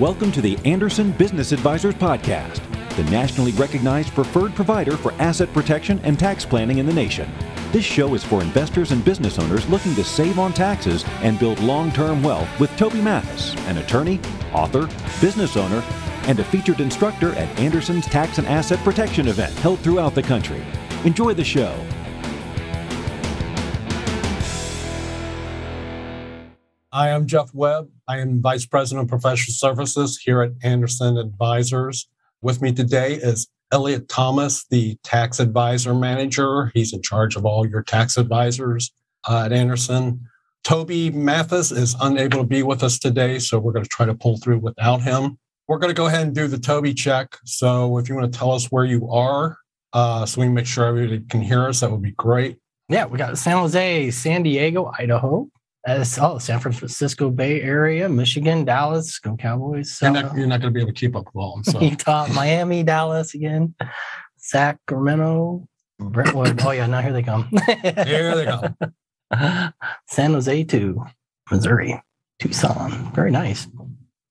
Welcome to the Anderson Business Advisors Podcast, the nationally recognized preferred provider for asset protection and tax planning in the nation. This show is for investors and business owners looking to save on taxes and build long term wealth with Toby Mathis, an attorney, author, business owner, and a featured instructor at Anderson's Tax and Asset Protection event held throughout the country. Enjoy the show. Hi, I'm Jeff Webb. I am Vice President of Professional Services here at Anderson Advisors. With me today is Elliot Thomas, the Tax Advisor Manager. He's in charge of all your tax advisors uh, at Anderson. Toby Mathis is unable to be with us today, so we're going to try to pull through without him. We're going to go ahead and do the Toby check. So if you want to tell us where you are, uh, so we make sure everybody can hear us, that would be great. Yeah, we got San Jose, San Diego, Idaho, oh, San Francisco Bay Area, Michigan, Dallas, go Cowboys. You're not, you're not going to be able to keep up with all of them. So. Utah, Miami, Dallas again, Sacramento, Brentwood. Oh yeah, now here they come. here they come. San Jose to Missouri, Tucson. Very nice.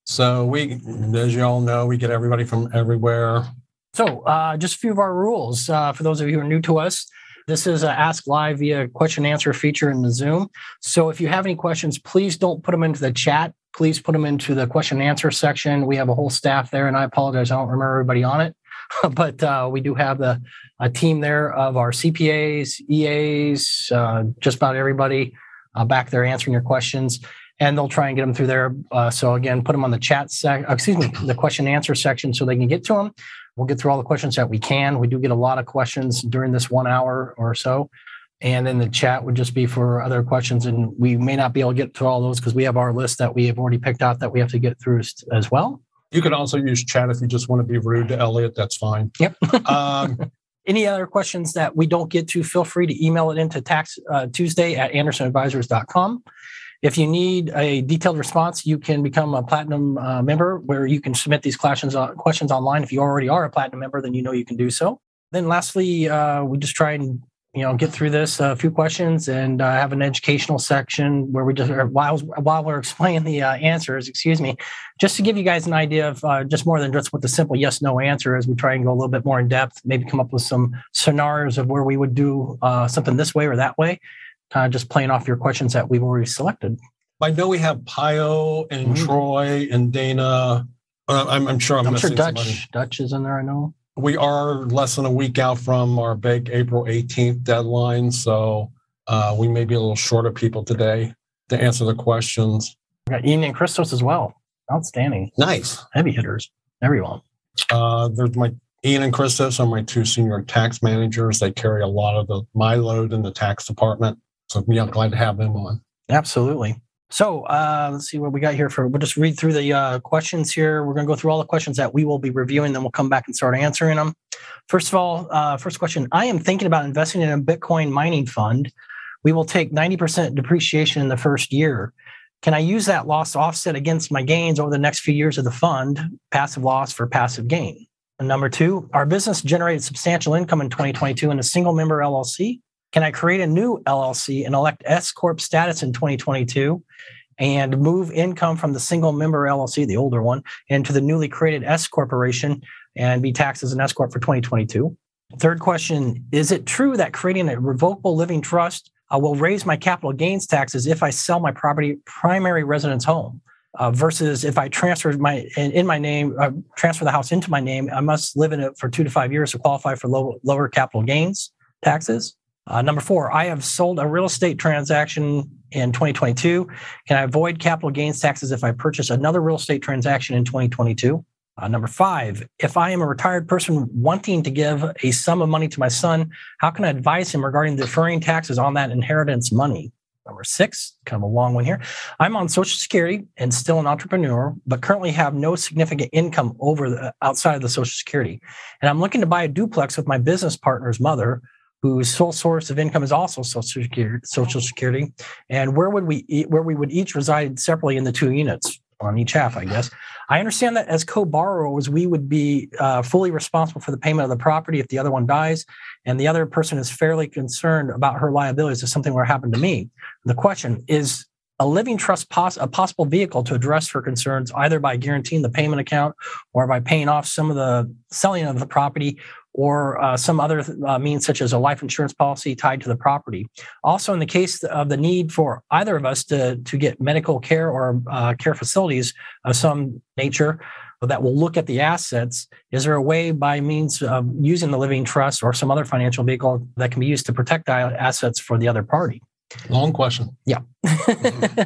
So we, as you all know, we get everybody from everywhere. So uh, just a few of our rules uh, for those of you who are new to us. This is a Ask Live via question answer feature in the Zoom. So if you have any questions, please don't put them into the chat. Please put them into the question and answer section. We have a whole staff there, and I apologize, I don't remember everybody on it, but uh, we do have the a team there of our CPAs, EAs, uh, just about everybody uh, back there answering your questions. And they'll try and get them through there. Uh, so again, put them on the chat sec. Excuse me, the question and answer section, so they can get to them. We'll get through all the questions that we can. We do get a lot of questions during this one hour or so. And then the chat would just be for other questions. And we may not be able to get through all those because we have our list that we have already picked out that we have to get through as well. You can also use chat if you just want to be rude to Elliot. That's fine. Yep. um, Any other questions that we don't get to, feel free to email it into tax uh, Tuesday at andersonadvisors.com. If you need a detailed response, you can become a platinum uh, member where you can submit these questions, uh, questions online. If you already are a platinum member, then you know you can do so. Then lastly, uh, we just try and you know get through this a few questions and uh, have an educational section where we just while while we're explaining the uh, answers excuse me just to give you guys an idea of uh, just more than just what the simple yes no answer is we try and go a little bit more in depth maybe come up with some scenarios of where we would do uh, something this way or that way kind of just playing off your questions that we've already selected. I know we have Pio and mm-hmm. Troy and Dana. Uh, I'm, I'm, sure I'm, I'm missing sure Dutch. Somebody. Dutch is in there. I know. We are less than a week out from our big April 18th deadline, so uh, we may be a little short of people today to answer the questions. We got Ian and Christos as well. Outstanding. Nice. Heavy hitters. Everyone. Uh, there's my Ian and Christos are my two senior tax managers. They carry a lot of the my load in the tax department. So yeah, glad to have them on. Absolutely. So uh, let's see what we got here for. We'll just read through the uh, questions here. We're going to go through all the questions that we will be reviewing, then we'll come back and start answering them. First of all, uh, first question: I am thinking about investing in a Bitcoin mining fund. We will take ninety percent depreciation in the first year. Can I use that loss offset against my gains over the next few years of the fund? Passive loss for passive gain. And number two, our business generated substantial income in 2022 in a single member LLC. Can I create a new LLC and elect S Corp status in 2022 and move income from the single member LLC, the older one, into the newly created S Corporation and be taxed as an S Corp for 2022? Third question Is it true that creating a revocable living trust uh, will raise my capital gains taxes if I sell my property primary residence home? Uh, versus if I transfer my in, in my name, uh, transfer the house into my name, I must live in it for two to five years to qualify for low, lower capital gains taxes. Uh, number four, I have sold a real estate transaction in 2022. Can I avoid capital gains taxes if I purchase another real estate transaction in 2022? Uh, number five, if I am a retired person wanting to give a sum of money to my son, how can I advise him regarding deferring taxes on that inheritance money? Number six, kind of a long one here. I'm on Social Security and still an entrepreneur, but currently have no significant income over the, outside of the Social Security. And I'm looking to buy a duplex with my business partner's mother whose sole source of income is also social security, social security. And where would we where we would each reside separately in the two units on each half i guess. I understand that as co-borrowers we would be uh, fully responsible for the payment of the property if the other one dies and the other person is fairly concerned about her liabilities if something were to happen to me. The question is a living trust pos- a possible vehicle to address her concerns either by guaranteeing the payment account or by paying off some of the selling of the property or uh, some other uh, means such as a life insurance policy tied to the property. Also, in the case of the need for either of us to, to get medical care or uh, care facilities of some nature, that will look at the assets. Is there a way by means of using the living trust or some other financial vehicle that can be used to protect assets for the other party? Long question. Yeah.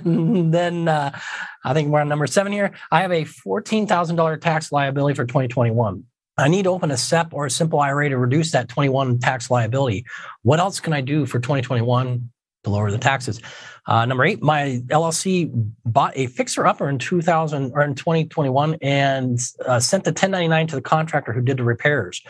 then uh, I think we're on number seven here. I have a $14,000 tax liability for 2021. I need to open a SEP or a simple IRA to reduce that 21 tax liability. What else can I do for 2021 to lower the taxes? Uh, number eight, my LLC bought a fixer upper in 2000 or in 2021 and uh, sent the 1099 to the contractor who did the repairs.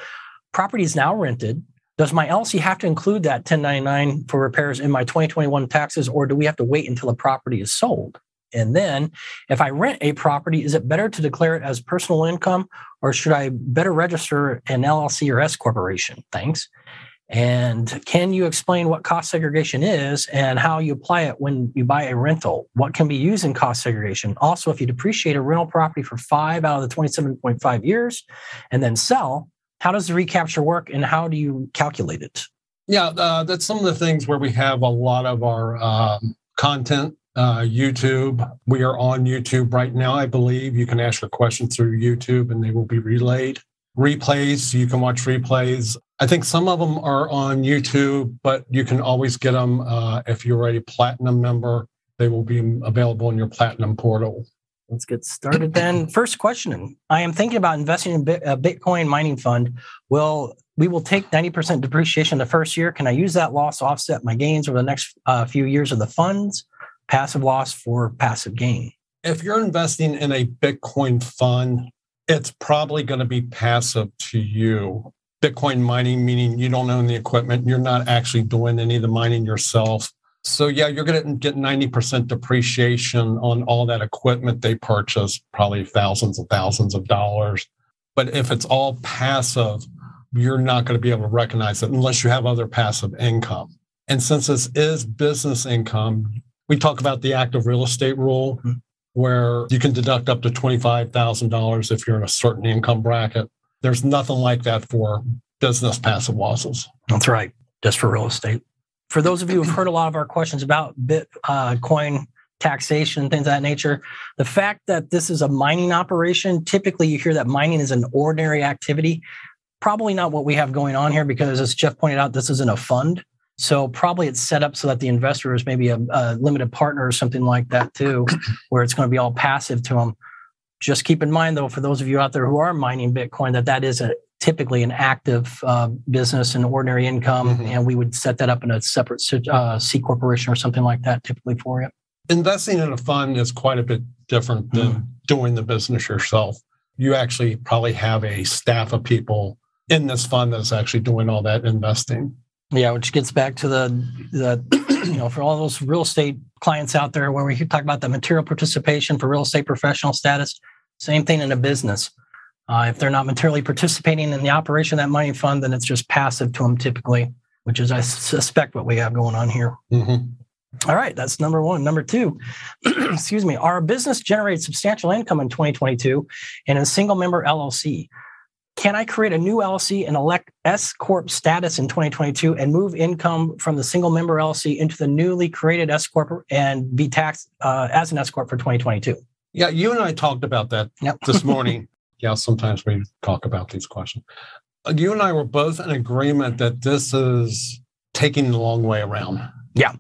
Property is now rented. Does my LLC have to include that 1099 for repairs in my 2021 taxes, or do we have to wait until the property is sold? And then, if I rent a property, is it better to declare it as personal income, or should I better register an LLC or S corporation? Thanks. And can you explain what cost segregation is and how you apply it when you buy a rental? What can be used in cost segregation? Also, if you depreciate a rental property for five out of the 27.5 years and then sell, how does the recapture work and how do you calculate it? Yeah, uh, that's some of the things where we have a lot of our um, content. Uh, YouTube, we are on YouTube right now, I believe. You can ask your questions through YouTube and they will be relayed. Replays, you can watch replays I think some of them are on YouTube, but you can always get them uh, if you're a platinum member. They will be available in your platinum portal. Let's get started then. First question: I am thinking about investing in a Bitcoin mining fund. Will we will take 90% depreciation the first year? Can I use that loss to offset my gains over the next uh, few years of the funds? Passive loss for passive gain. If you're investing in a Bitcoin fund, it's probably going to be passive to you. Bitcoin mining, meaning you don't own the equipment, you're not actually doing any of the mining yourself. So yeah, you're going to get 90% depreciation on all that equipment they purchase, probably thousands and thousands of dollars. But if it's all passive, you're not going to be able to recognize it unless you have other passive income. And since this is business income, we talk about the active real estate rule, mm-hmm. where you can deduct up to $25,000 if you're in a certain income bracket. There's nothing like that for business passive losses. That's right, just for real estate. For those of you who've heard a lot of our questions about Bitcoin uh, taxation, things of that nature, the fact that this is a mining operation, typically you hear that mining is an ordinary activity. Probably not what we have going on here because, as Jeff pointed out, this isn't a fund. So probably it's set up so that the investor is maybe a, a limited partner or something like that too, where it's going to be all passive to them. Just keep in mind, though, for those of you out there who are mining Bitcoin, that that is a typically an active uh, business and ordinary income, mm-hmm. and we would set that up in a separate uh, C corporation or something like that, typically for you. Investing in a fund is quite a bit different than mm-hmm. doing the business yourself. You actually probably have a staff of people in this fund that's actually doing all that investing. Yeah, which gets back to the the you know for all those real estate clients out there where we talk about the material participation for real estate professional status same thing in a business. Uh, if they're not materially participating in the operation of that money fund, then it's just passive to them typically, which is, I suspect, what we have going on here. Mm-hmm. All right, that's number one. Number two, excuse me, our business generated substantial income in 2022 in a single member LLC. Can I create a new LLC and elect S Corp status in 2022 and move income from the single member LLC into the newly created S Corp and be taxed uh, as an S Corp for 2022? Yeah, you and I talked about that yep. this morning. yeah, sometimes we talk about these questions. Uh, you and I were both in agreement that this is taking the long way around. Yeah.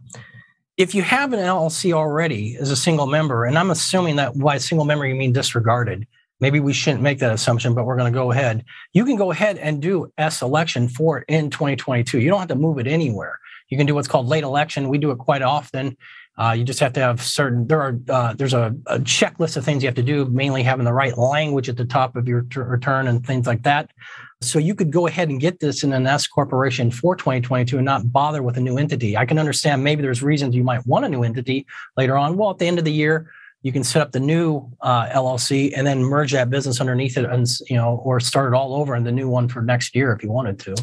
If you have an LLC already as a single member, and I'm assuming that by single member you mean disregarded, maybe we shouldn't make that assumption, but we're going to go ahead. You can go ahead and do S election for it in 2022. You don't have to move it anywhere. You can do what's called late election. We do it quite often. Uh, you just have to have certain. There are uh, there's a, a, checklist of things you have to do, mainly having the right language at the top of your t- return and things like that. So you could go ahead and get this in an S corporation for 2022 and not bother with a new entity. I can understand maybe there's reasons you might want a new entity later on. Well, at the end of the year, you can set up the new uh, LLC and then merge that business underneath it, and you know, or start it all over in the new one for next year if you wanted to.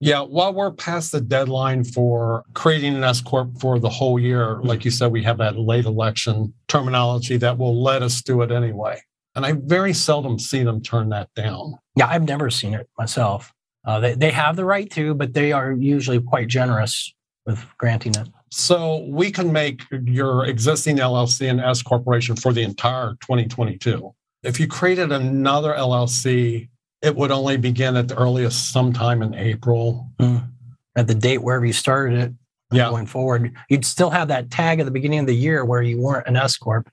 Yeah, while we're past the deadline for creating an S corp for the whole year, like you said, we have that late election terminology that will let us do it anyway. And I very seldom see them turn that down. Yeah, I've never seen it myself. Uh, they, they have the right to, but they are usually quite generous with granting it. So we can make your existing LLC an S corporation for the entire 2022. If you created another LLC it would only begin at the earliest sometime in April. Mm. At the date wherever you started it yeah. going forward. You'd still have that tag at the beginning of the year where you weren't an S Corp.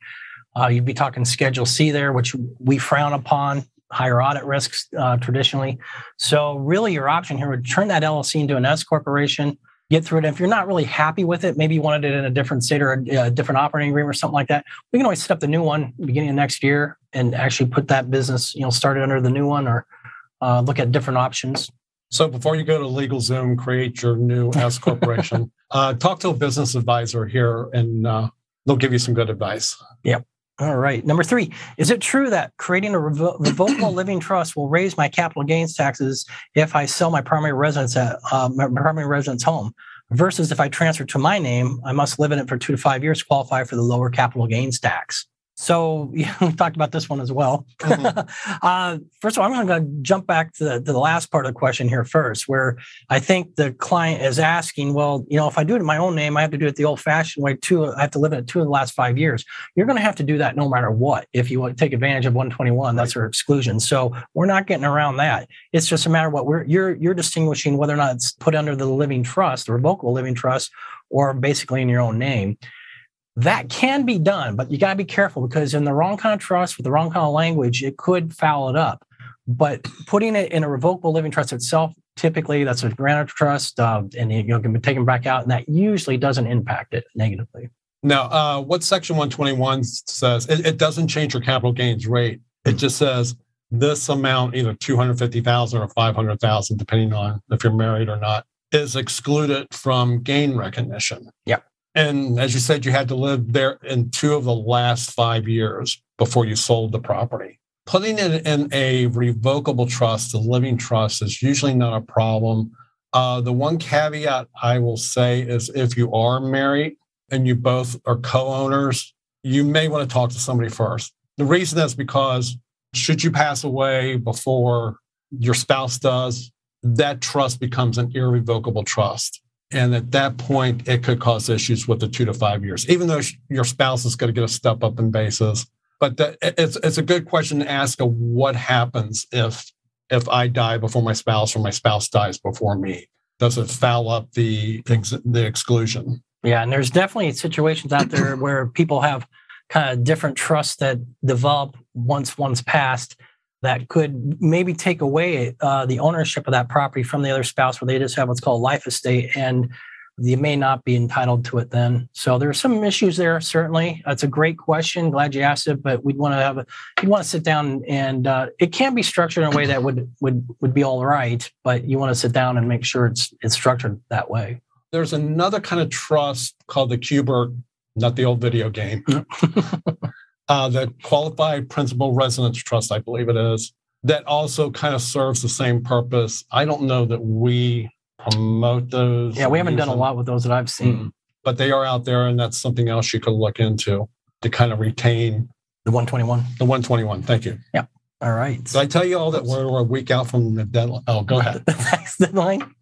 Uh, you'd be talking Schedule C there, which we frown upon, higher audit risks uh, traditionally. So, really, your option here would turn that LLC into an S Corporation, get through it. And If you're not really happy with it, maybe you wanted it in a different state or a, a different operating agreement or something like that, we can always set up the new one beginning of next year and actually put that business, you know, started under the new one or uh, look at different options. So before you go to LegalZoom, create your new S corporation. uh, talk to a business advisor here, and uh, they'll give you some good advice. Yep. All right. Number three, is it true that creating a revo- revocable living trust will raise my capital gains taxes if I sell my primary residence at uh, my primary residence home? Versus if I transfer to my name, I must live in it for two to five years to qualify for the lower capital gains tax. So yeah, we talked about this one as well. Mm-hmm. uh, first of all, I'm going to jump back to the, to the last part of the question here first, where I think the client is asking, well, you know, if I do it in my own name, I have to do it the old-fashioned way too. I have to live in it two of the last five years. You're going to have to do that no matter what. If you want to take advantage of 121, that's our exclusion. So we're not getting around that. It's just a matter of what we're you're you're distinguishing whether or not it's put under the living trust, the revocable living trust, or basically in your own name that can be done, but you got to be careful because in the wrong kind of trust with the wrong kind of language, it could foul it up. But putting it in a revocable living trust itself, typically that's a grantor trust, uh, and you know, can be taken back out, and that usually doesn't impact it negatively. Now, uh, what Section 121 says, it, it doesn't change your capital gains rate. It just says this amount, either 250,000 or 500,000, depending on if you're married or not, is excluded from gain recognition. Yeah. And as you said, you had to live there in two of the last five years before you sold the property. Putting it in a revocable trust, a living trust, is usually not a problem. Uh, the one caveat I will say is if you are married and you both are co owners, you may want to talk to somebody first. The reason is because should you pass away before your spouse does, that trust becomes an irrevocable trust. And at that point, it could cause issues with the two to five years, even though your spouse is going to get a step up in basis. But the, it's it's a good question to ask: of what happens if if I die before my spouse or my spouse dies before me? Does it foul up the the exclusion? Yeah, and there's definitely situations out there where people have kind of different trusts that develop once one's passed that could maybe take away uh, the ownership of that property from the other spouse where they just have what's called life estate and you may not be entitled to it then. So there are some issues there, certainly. That's a great question. Glad you asked it, but we'd want to have a, you want to sit down and uh, it can be structured in a way that would would would be all right, but you want to sit down and make sure it's it's structured that way. There's another kind of trust called the Q*bert, not the old video game. uh, the Qualified Principal Residence Trust, I believe it is, that also kind of serves the same purpose. I don't know that we promote those. Yeah, we haven't done a lot with those that I've seen. Mm-hmm. But they are out there, and that's something else you could look into to kind of retain the 121. The 121. Thank you. Yeah. All right. Did I tell you all that we're, a week out from the deadline? Oh, go ahead. next deadline.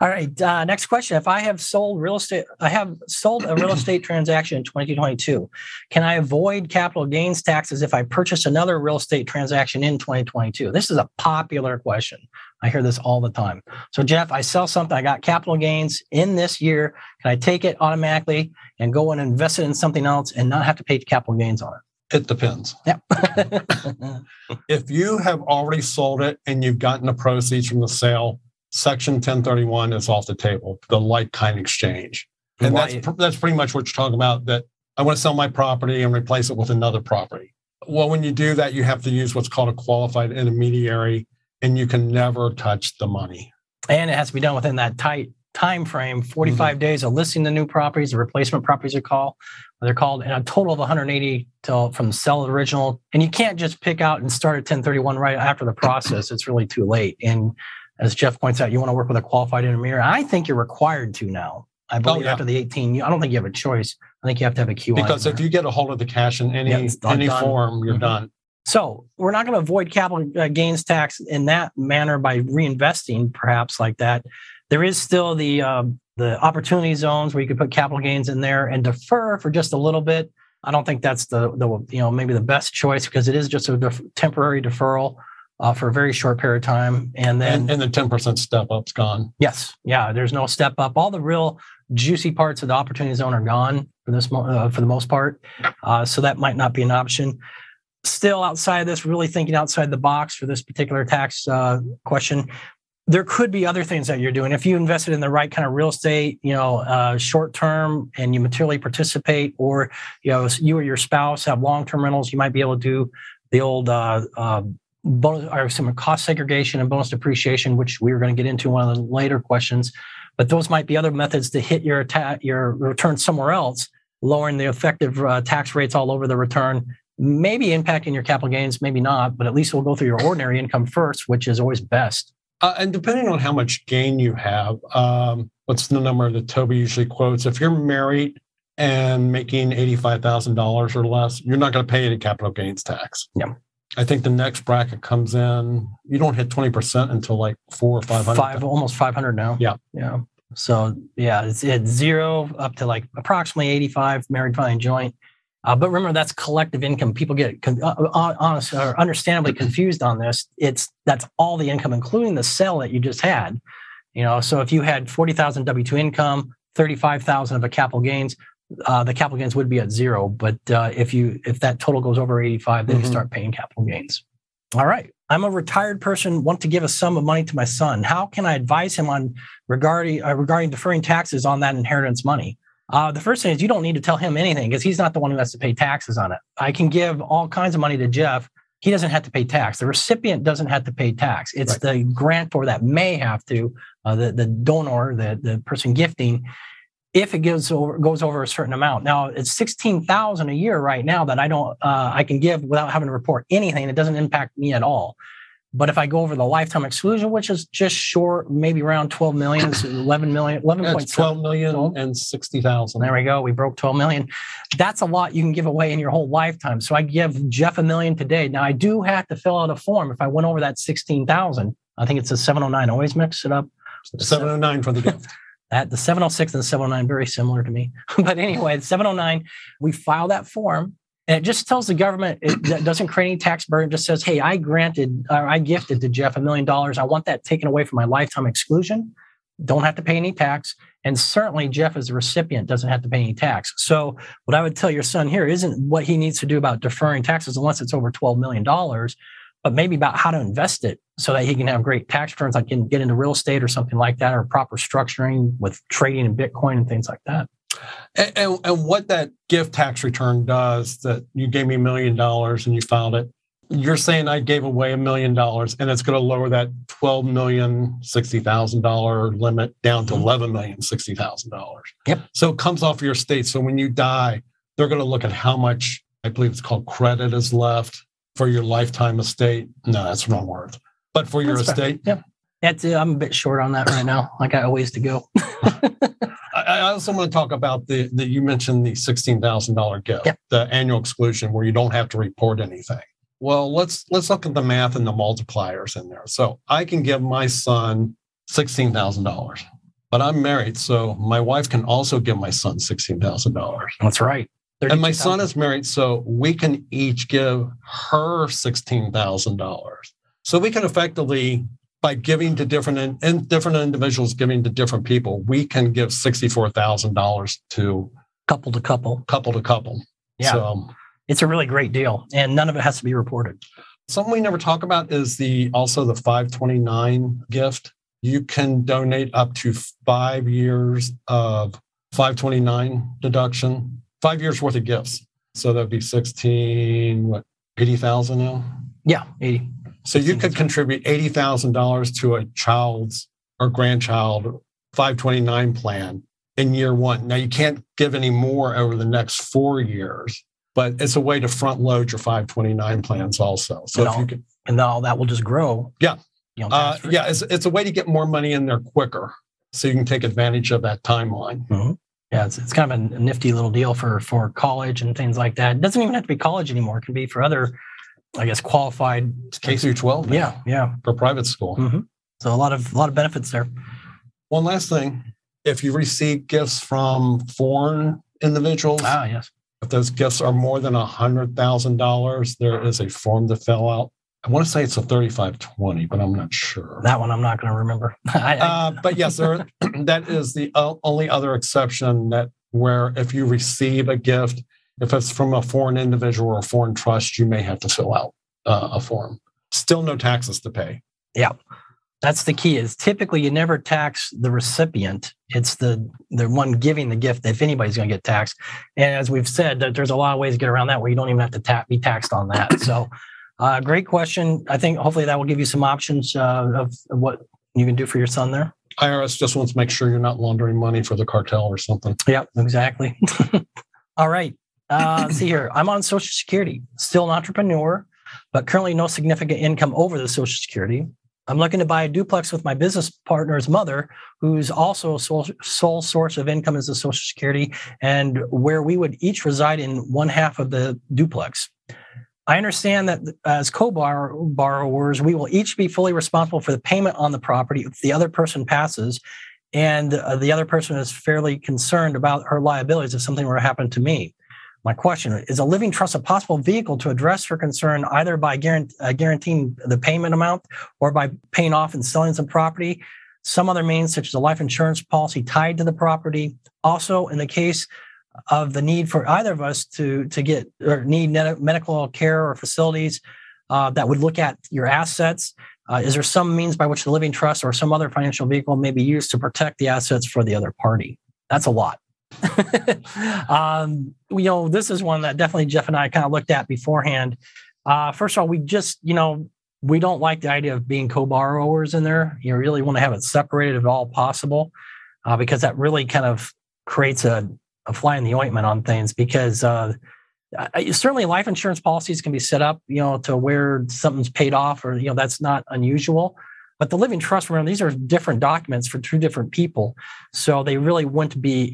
all right. Uh, next question. If I have sold real estate, I have sold a real estate transaction in 2022. Can I avoid capital gains taxes if I purchase another real estate transaction in 2022? This is a popular question. I hear this all the time. So, Jeff, I sell something, I got capital gains in this year. Can I take it automatically and go and invest it in something else and not have to pay capital gains on it? It depends. Yeah. if you have already sold it and you've gotten the proceeds from the sale, Section 1031 is off the table, the like kind exchange. And Why? that's that's pretty much what you're talking about. That I want to sell my property and replace it with another property. Well, when you do that, you have to use what's called a qualified intermediary, and you can never touch the money. And it has to be done within that tight time frame 45 mm-hmm. days of listing the new properties the replacement properties are called they're called and a total of 180 till from the sell original and you can't just pick out and start at 1031 right after the process it's really too late and as Jeff points out, you want to work with a qualified intermediary. I think you're required to now. I Oh, believe yeah. after the 18, I don't think you have a choice. I think you have to have a QI. Because if you get a hold of the cash in any Yeah, any done. form, you're Mhm. done. So we're not going to avoid capital uh, gains tax in that manner by reinvesting, perhaps like that. There is still the um, the opportunity zones where you could put capital gains in there and defer for just a little bit. I don't think that's the the you know maybe the best choice because it is just a def- temporary deferral uh, for a very short period of time, and then And, and the 10% step up's gone. Yes, yeah. There's no step up. All the real juicy parts of the opportunity zone are gone for this mo- uh, for the most part. Uh, so that might not be an option. Still, outside of this, really thinking outside the box for this particular tax uh, question, there could be other things that you're doing. If you invested in the right kind of real estate, you know, uh, short term, and you materially participate, or you know, you or your spouse have long term rentals, you might be able to do the old uh, uh, bonus or some cost segregation and bonus depreciation, which we were going to get into in one of the later questions. But those might be other methods to hit your ta- your return somewhere else, lowering the effective uh, tax rates all over the return. Maybe impacting your capital gains, maybe not, but at least we'll go through your ordinary income first, which is always best. Uh, and depending on how much gain you have, um, what's the number that Toby usually quotes? If you're married and making $85,000 or less, you're not going to pay any capital gains tax. Yeah. I think the next bracket comes in, you don't hit 20% until like four or 500. Five, almost 500 now. Yeah. Yeah. So yeah, it's, it's zero up to like approximately 85 married filing joint. Uh, but remember, that's collective income. People get con- uh, uh, honest or understandably confused on this. It's that's all the income, including the sale that you just had. You know, so if you had 40,000 W two income, 35,000 of a capital gains, uh, the capital gains would be at zero. But uh, if you if that total goes over 85, then Mhm. you start paying capital gains. All right. I'm a retired person, want to give a sum of money to my son. How can I advise him on regarding uh, regarding deferring taxes on that inheritance money? Uh, the first thing is you don't need to tell him anything because he's not the one who has to pay taxes on it. I can give all kinds of money to Jeff. He doesn't have to pay tax. The recipient doesn't have to pay tax. It's the grantor that may have to, uh, the the donor, the the person gifting, if it goes over goes over a certain amount. Now it's sixteen thousand a year right now that I don't uh, I can give without having to report anything. It doesn't impact me at all. But if I go over the lifetime exclusion, which is just short, maybe around 12 million, it's 11 million, 11.7. That's 12 million and 60,000. There we go. We broke 12 million. That's a lot you can give away in your whole lifetime. So I give Jeff a million today. Now I do have to fill out a form if I went over that 16,000. I think it's a 709. Always mix it up. 709 for the gift. That the 706 and the 709 very similar to me. but anyway, the 709, we file that form and it just tells the government it doesn't create any tax burden. Just says, hey, I granted or I gifted to Jeff a million dollars. I want that taken away from my lifetime exclusion. Don't have to pay any tax. And certainly Jeff as a recipient doesn't have to pay any tax. So what I would tell your son here isn't what he needs to do about deferring taxes unless it's over $12 million, but maybe about how to invest it so that he can have great tax returns, like can get into real estate or something like that, or proper structuring with trading in Bitcoin and things like that. And, and, and what that gift tax return does that you gave me a million dollars and you filed it, you're saying I gave away a million dollars and it's going to lower that twelve million sixty thousand dollar limit down to Mhm. eleven million sixty thousand dollars. Yep. So it comes off your estate. So when you die, they're going to look at how much I believe it's called credit is left for your lifetime estate. No, that's wrong word. But for your That's fair. estate, Yep. That's, uh, I'm a bit short on that right now. I got a ways to go. I, also want to talk about the that you mentioned the sixteen thousand dollar gift, Yep. the annual exclusion, where you don't have to report anything. Well, let's let's look at the math and the multipliers in there. So I can give my son sixteen thousand dollars, but I'm married, so my wife can also give my son sixteen thousand dollars. That's right. And my son is married, so we can each give her sixteen thousand dollars. So we can effectively, by giving to different in- different individuals, giving to different people, we can give sixty four thousand dollars to couple to couple. couple to couple. Yeah. So It's a really great deal, and none of it has to be reported. something we never talk about is the also the five twenty nine gift. You can donate up to five years of five twenty nine deduction, five years worth of gifts. So that'd be sixteen what eighty thousand now. Yeah, 80. So you could contribute eighty thousand dollars to a child's or grandchild five twenty nine plan in year one. Now you can't give any more over the next four years, but it's a way to front load your five twenty nine plans also. So And if you all- could, and all that will just grow. Yeah. You know, Uh, yeah, it's, it's a way to get more money in there quicker, so you can take advantage of that timeline. Mhm. Yeah, it's, it's kind of a nifty little deal for for college and things like that. It doesn't even have to be college anymore. It can be for other, I guess, qualified. K through twelve. now Yeah, yeah. for private school. hmm So a lot of a lot of benefits there. One last thing: if you receive gifts from foreign individuals, Ah, yes. if those gifts are more than a hundred thousand dollars, there is a form to fill out. I want to say it's a thirty-five twenty, but I'm not sure. That one I'm not going to remember. I, I, Uh, but yes, there, that is the o- only other exception that where if you receive a gift, if it's from a foreign individual or a foreign trust, you may have to fill out uh, a form. Still no taxes to pay. Yeah. That's the key. Is typically you never tax the recipient. It's the the one giving the gift. If anybody's going to get taxed, and as we've said, that there's a lot of ways to get around that where you don't even have to ta- be taxed on that. So, uh, great question. I think hopefully that will give you some options uh, of what you can do for your son there. IRS just wants to make sure you're not laundering money for the cartel or something. Yep, exactly. All right. Uh, see here. I'm on Social Security, still an entrepreneur, but currently no significant income over the Social Security. I'm looking to buy a duplex with my business partner's mother, who's also sole, sole source of income is the Social Security, and where we would each reside in one half of the duplex. I understand that as co-borrowers, we will each be fully responsible for the payment on the property if the other person passes, and uh, the other person is fairly concerned about her liabilities if something were to happen to me. My question is a living trust a possible vehicle to address her concern either by guarant- uh, guaranteeing the payment amount or by paying off and selling some property, some other means such as a life insurance policy tied to the property. Also, in the case of the need for either of us to, to get or need med- medical care or facilities uh, that would look at your assets, uh, is there some means by which the living trust or some other financial vehicle may be used to protect the assets for the other party? That's a lot. um, you know, this is one that definitely Jeff and I kind of looked at beforehand. Uh, first of all, we just, you know, we don't like the idea of being co-borrowers in there. You really want to have it separated if at all possible, uh, because that really kind of creates a, a fly in the ointment on things. Because uh, certainly life insurance policies can be set up, you know, to where something's paid off, or you know, that's not unusual. But the living trust, remember, these are different documents for two different people, so they really wouldn't be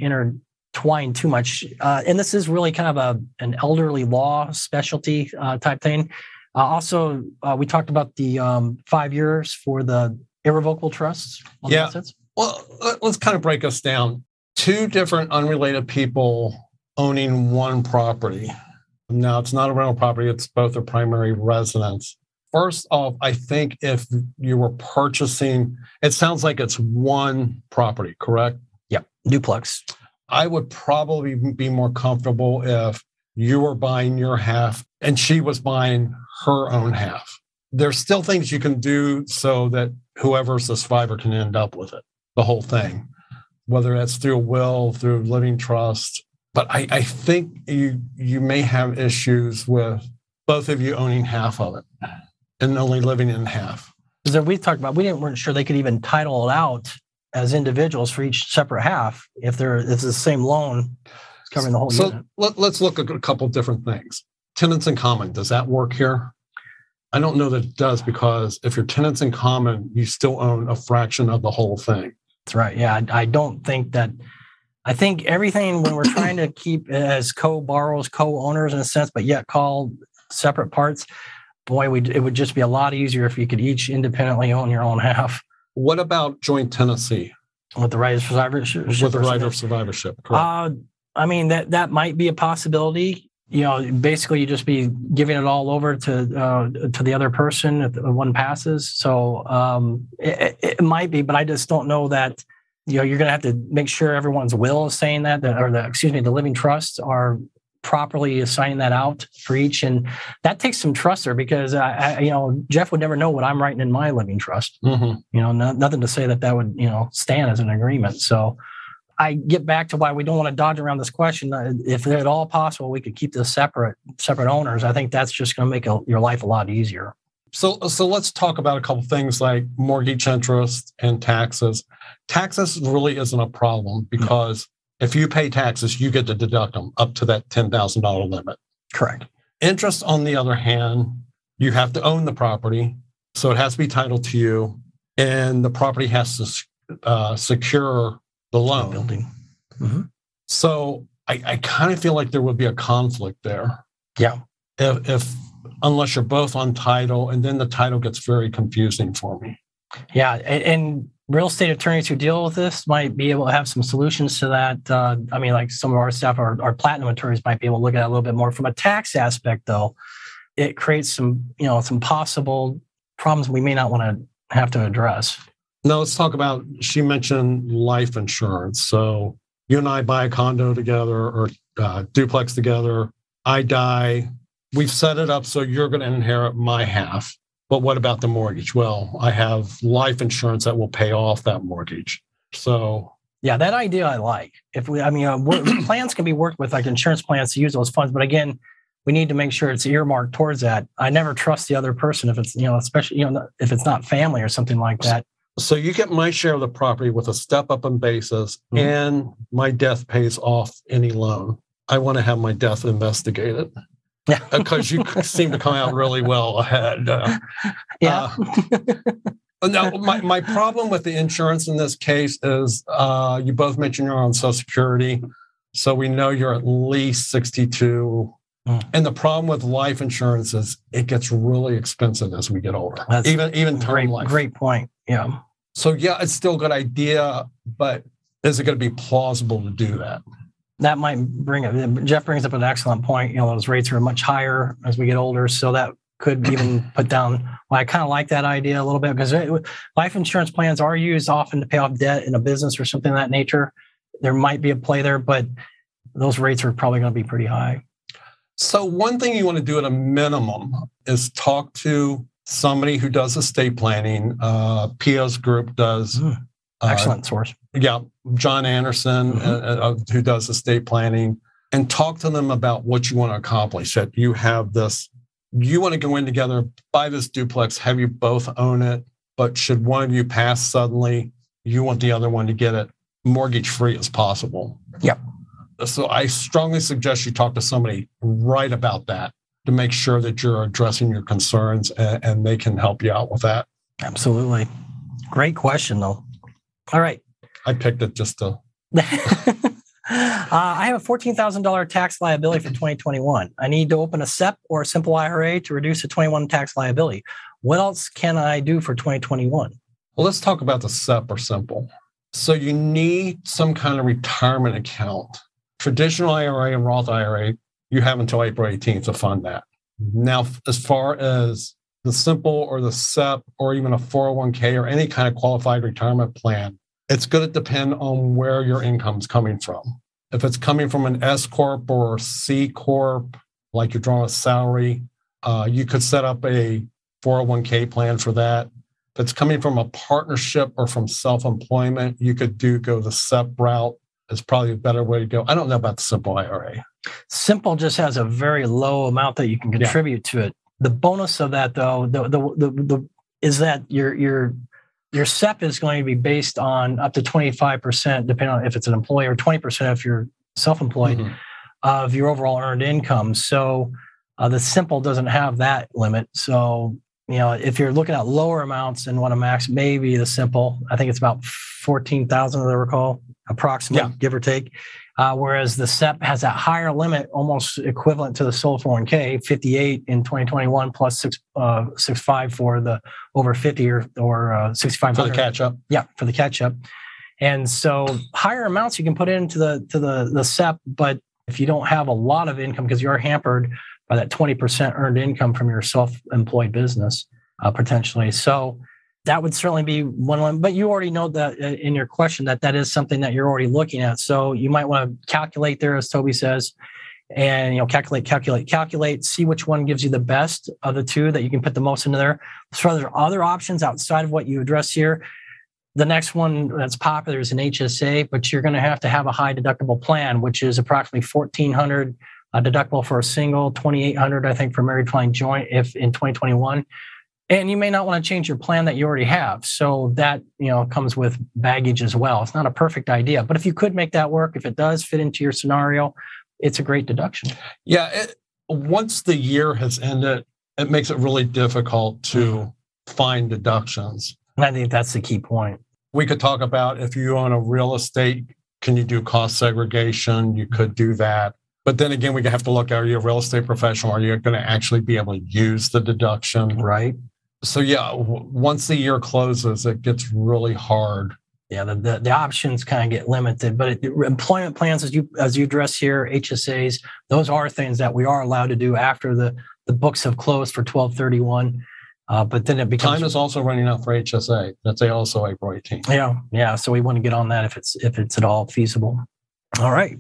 intertwined too much. Uh, and this is really kind of a an elderly law specialty uh, type thing. Uh, also, uh, we talked about the um, five years for the irrevocable trusts. on Yeah. Well, let- let's kind of break us down. Two different unrelated people owning one property. Now, it's not a rental property, it's both a primary residence. First off, I think if you were purchasing, it sounds like it's one property, correct? Yeah. Duplex. I would probably be more comfortable if you were buying your half and she was buying her own half. There's still things you can do so that whoever's the survivor can end up with it, the whole thing, whether that's through a will, through living trust. But I, I think you you may have issues with both of you owning half of it and only living in half. Because we talked about, we didn't weren't sure they could even title it out as individuals for each separate half if they're if it's the same loan it's covering the whole so unit. let, let's look at a couple different things. Tenants in common, does that work here? I don't know that it does because if you're tenants in common, you still own a fraction of the whole thing. That's right. Yeah, I, I don't think that. I think everything when we're trying to keep as co-borrowers, co-owners in a sense, but yet call separate parts. Boy, we it would just be a lot easier if you could each independently own your own half What about joint tenancy with the right of survivorship. with the right of survivorship? Correct. Uh, I mean that that might be a possibility. You know, basically, you just be giving it all over to uh, to the other person if one passes. So um, it, it might be, but I just don't know that. You know, you're going to have to make sure everyone's will is saying that, that, or the excuse me, the living trusts are properly assigning that out for each, and that takes some trust there because I, I you know, Jeff would never know what I'm writing in my living trust Mhm. you know no, nothing to say that that would you know stand as an agreement so i get back to why we don't want to dodge around this question Uh, if at all possible we could keep this separate separate owners i think that's just going to make a, your life a lot easier So, so let's talk about a couple things like mortgage interest and taxes. Taxes really isn't a problem because if you pay taxes, you get to deduct them up to that ten thousand dollar limit. correct Interest, on the other hand, you have to own the property. So it has to be titled to you, and the property has to uh, secure the loan. building. Mm-hmm. So I, I kind of feel like there would be a conflict there. Yeah. If, if unless you're both on title, and then the title gets very confusing for me. Yeah, and, and real estate attorneys who deal with this might be able to have some solutions to that. Uh, I mean, like some of our staff, our, our platinum attorneys might be able to look at it a little bit more from a tax aspect, though. It creates some, you know, some possible problems we may not want to have to address. Now let's talk about. She mentioned life insurance. So you and I buy a condo together or uh, duplex together. I die. We've set it up so you're going to inherit my half. But what about the mortgage? Well, I have life insurance that will pay off that mortgage. So yeah, that idea I like. If we, I mean, uh, plans can be worked with like insurance plans to use those funds, but again, we need to make sure it's earmarked towards that. I never trust the other person if it's, you know, especially, you know, if it's not family or something like that. So you get my share of the property with a step up in basis, mm-hmm. and my death pays off any loan. I want to have my death investigated. Yeah. because you seem to come out really well ahead. Uh, yeah. Uh, now, my, my problem with the insurance in this case is uh, you both mentioned you're on Social Security. So we know you're at least 62 Mm. And the problem with life insurance is it gets really expensive as we get older. That's even even term great, life. Great point. Yeah. So yeah, it's still a good idea, but is it going to be plausible to do that? That might bring it. Jeff brings up an excellent point. You know, those rates are much higher as we get older, so that could even put down. Well, I kind of like that idea a little bit because life insurance plans are used often to pay off debt in a business or something of that nature. There might be a play there, but those rates are probably going to be pretty high. So, one thing you want to do at a minimum is talk to somebody who does estate planning. Uh, Pia's group does. Mm, excellent uh, source. Yeah, John Anderson, mm-hmm. uh, uh, who does estate planning, and talk to them about what you want to accomplish. That you have this, you want to go in together, buy this duplex, have you both own it, but should one of you pass suddenly, you want the other one to get it mortgage free as possible. Yep so I strongly suggest you talk to somebody right about that to make sure that you're addressing your concerns and, and they can help you out with that. Absolutely. Great question, though. All right. I picked it just to. Uh, I have a $14,000 tax liability for 2021. I need to open a SEP or a simple IRA to reduce the 21 tax liability. What else can I do for 2021? Well, let's talk about the SEP or simple. So you need some kind of retirement account traditional IRA and Roth IRA, you have until April 18th to fund that. Now, as far as the simple or the SEP or even a 401k or any kind of qualified retirement plan, it's going to depend on where your income's coming from. If it's coming from an S corp or C corp, like you're drawing a salary, uh, you could set up a 401k plan for that. If it's coming from a partnership or from self-employment, you could do go the SEP route is probably a better way to go. I don't know about the simple IRA. Simple just has a very low amount that you can contribute yeah. to it. The bonus of that, though, the, the the the, is that your your your SEP is going to be based on up to twenty five percent, depending on if it's an employee, or twenty percent if you're self employed, mm-hmm. of your overall earned income. So uh, the simple doesn't have that limit. So you know, if you're looking at lower amounts and want to max, maybe the simple. I think it's about fourteen thousand, as I recall approximately, yeah. give or take. Uh, whereas the SEP has a higher limit, almost equivalent to the solo 401k, 58 in 2021 plus six, uh, six five for the over 50 or, or uh, 65 for the catch up. Yeah, for the catch up. And so higher amounts you can put into the to the the SEP, but if you don't have a lot of income because you are hampered by that 20% earned income from your self-employed business uh, potentially. So that would certainly be one one but you already know that uh, in your question that that is something that you're already looking at. So you might want to calculate there as toby says and you know calculate calculate calculate see which one gives you the best of the two that you can put the most into there. So there are other options outside of what you address here the next one that's popular is an hsa but you're going to have to have a high deductible plan which is approximately 1400 uh, deductible for a single 2800 i think for married filing joint if in 2021 and you may not want to change your plan that you already have so that you know comes with baggage as well it's not a perfect idea but if you could make that work if it does fit into your scenario it's a great deduction yeah it, once the year has ended it makes it really difficult to find deductions. And I think that's the key point. We could talk about if you own a real estate, can you do cost segregation? You could do that. But then again, we have to look, are you a real estate professional? Are you going to actually be able to use the deduction? Right. So yeah, w- once the year closes, it gets really hard. Yeah, the, the, the options kind of get limited, but it, employment plans, as you as you address here, HSAs, those are things that we are allowed to do after the the books have closed for twelve thirty one. Uh, but then it becomes time is also running out for HSA. That's also April 18th. Yeah, yeah. So we want to get on that if it's if it's at all feasible. All right.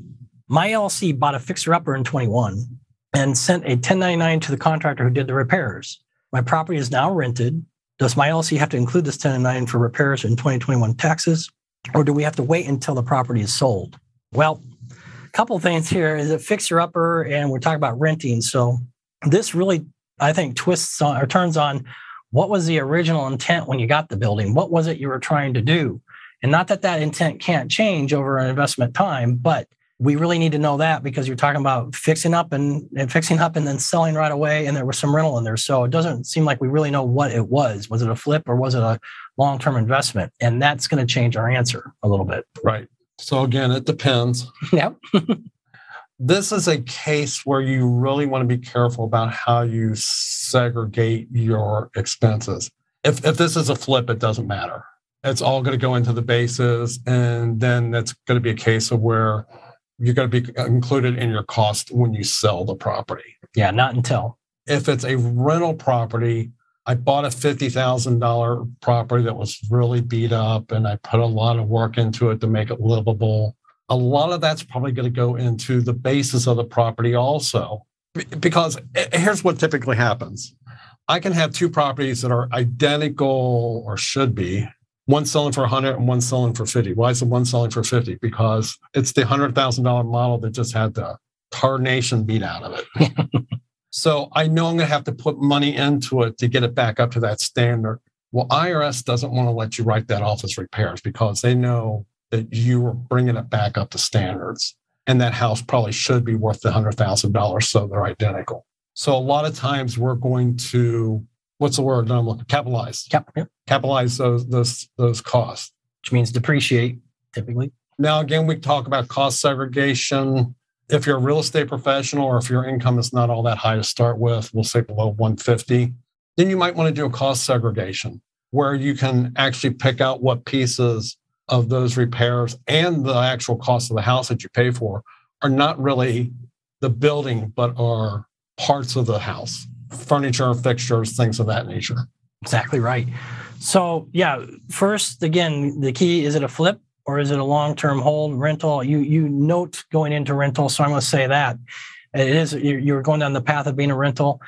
My LLC bought a fixer upper in 21 and sent a 1099 to the contractor who did the repairs. My property is now rented. Does my LLC have to include this 1099 for repairs in 2021 taxes, or do we have to wait until the property is sold? Well, a couple things here is a fixer upper, and we're talking about renting. So this really, I think, twists on or turns on what was the original intent when you got the building? What was it you were trying to do? And not that that intent can't change over an investment time, but we really need to know that because you're talking about fixing up and, and fixing up and then selling right away and there was some rental in there. So it doesn't seem like we really know what it was. Was it a flip or was it a long-term investment? And that's going to change our answer a little bit. Right. So again it depends. Yep. This is a case where you really want to be careful about how you segregate your expenses. If, if this is a flip it doesn't matter. It's all going to go into the basis and then it's going to be a case of where you're going to be included in your cost when you sell the property. Yeah, not until. If it's a rental property, I bought a $50,000 property that was really beat up and I put a lot of work into it to make it livable. A lot of that's probably going to go into the basis of the property also. Because eh, here's what typically happens I can have two properties that are identical or should be one selling for 100 and one selling for 50. Why is the one selling for 50? Because it's the $100,000 model that just had the tarnation beat out of it. so I know I'm going to have to put money into it to get it back up to that standard. Well, IRS doesn't want to let you write that off as repairs because they know that you are bringing it back up to standards. And that house probably should be worth the $100,000. So they're identical. So a lot of times we're going to what's the word I'm looking capitalize. Cap, yep. Capitalize those those those costs. Which means depreciate typically. Now again, we talk about cost segregation. If you're a real estate professional or if your income is not all that high to start with, we'll say below 150, then you might want to do a cost segregation where you can actually pick out what pieces of those repairs and the actual cost of the house that you pay for are not really the building, but are parts of the house furniture, fixtures, things of that nature. Exactly right. So yeah, first again, the key is it a flip or is it a long-term hold rental? You you note going into rental, so I'm going to say that it is you're going down the path of being a rental.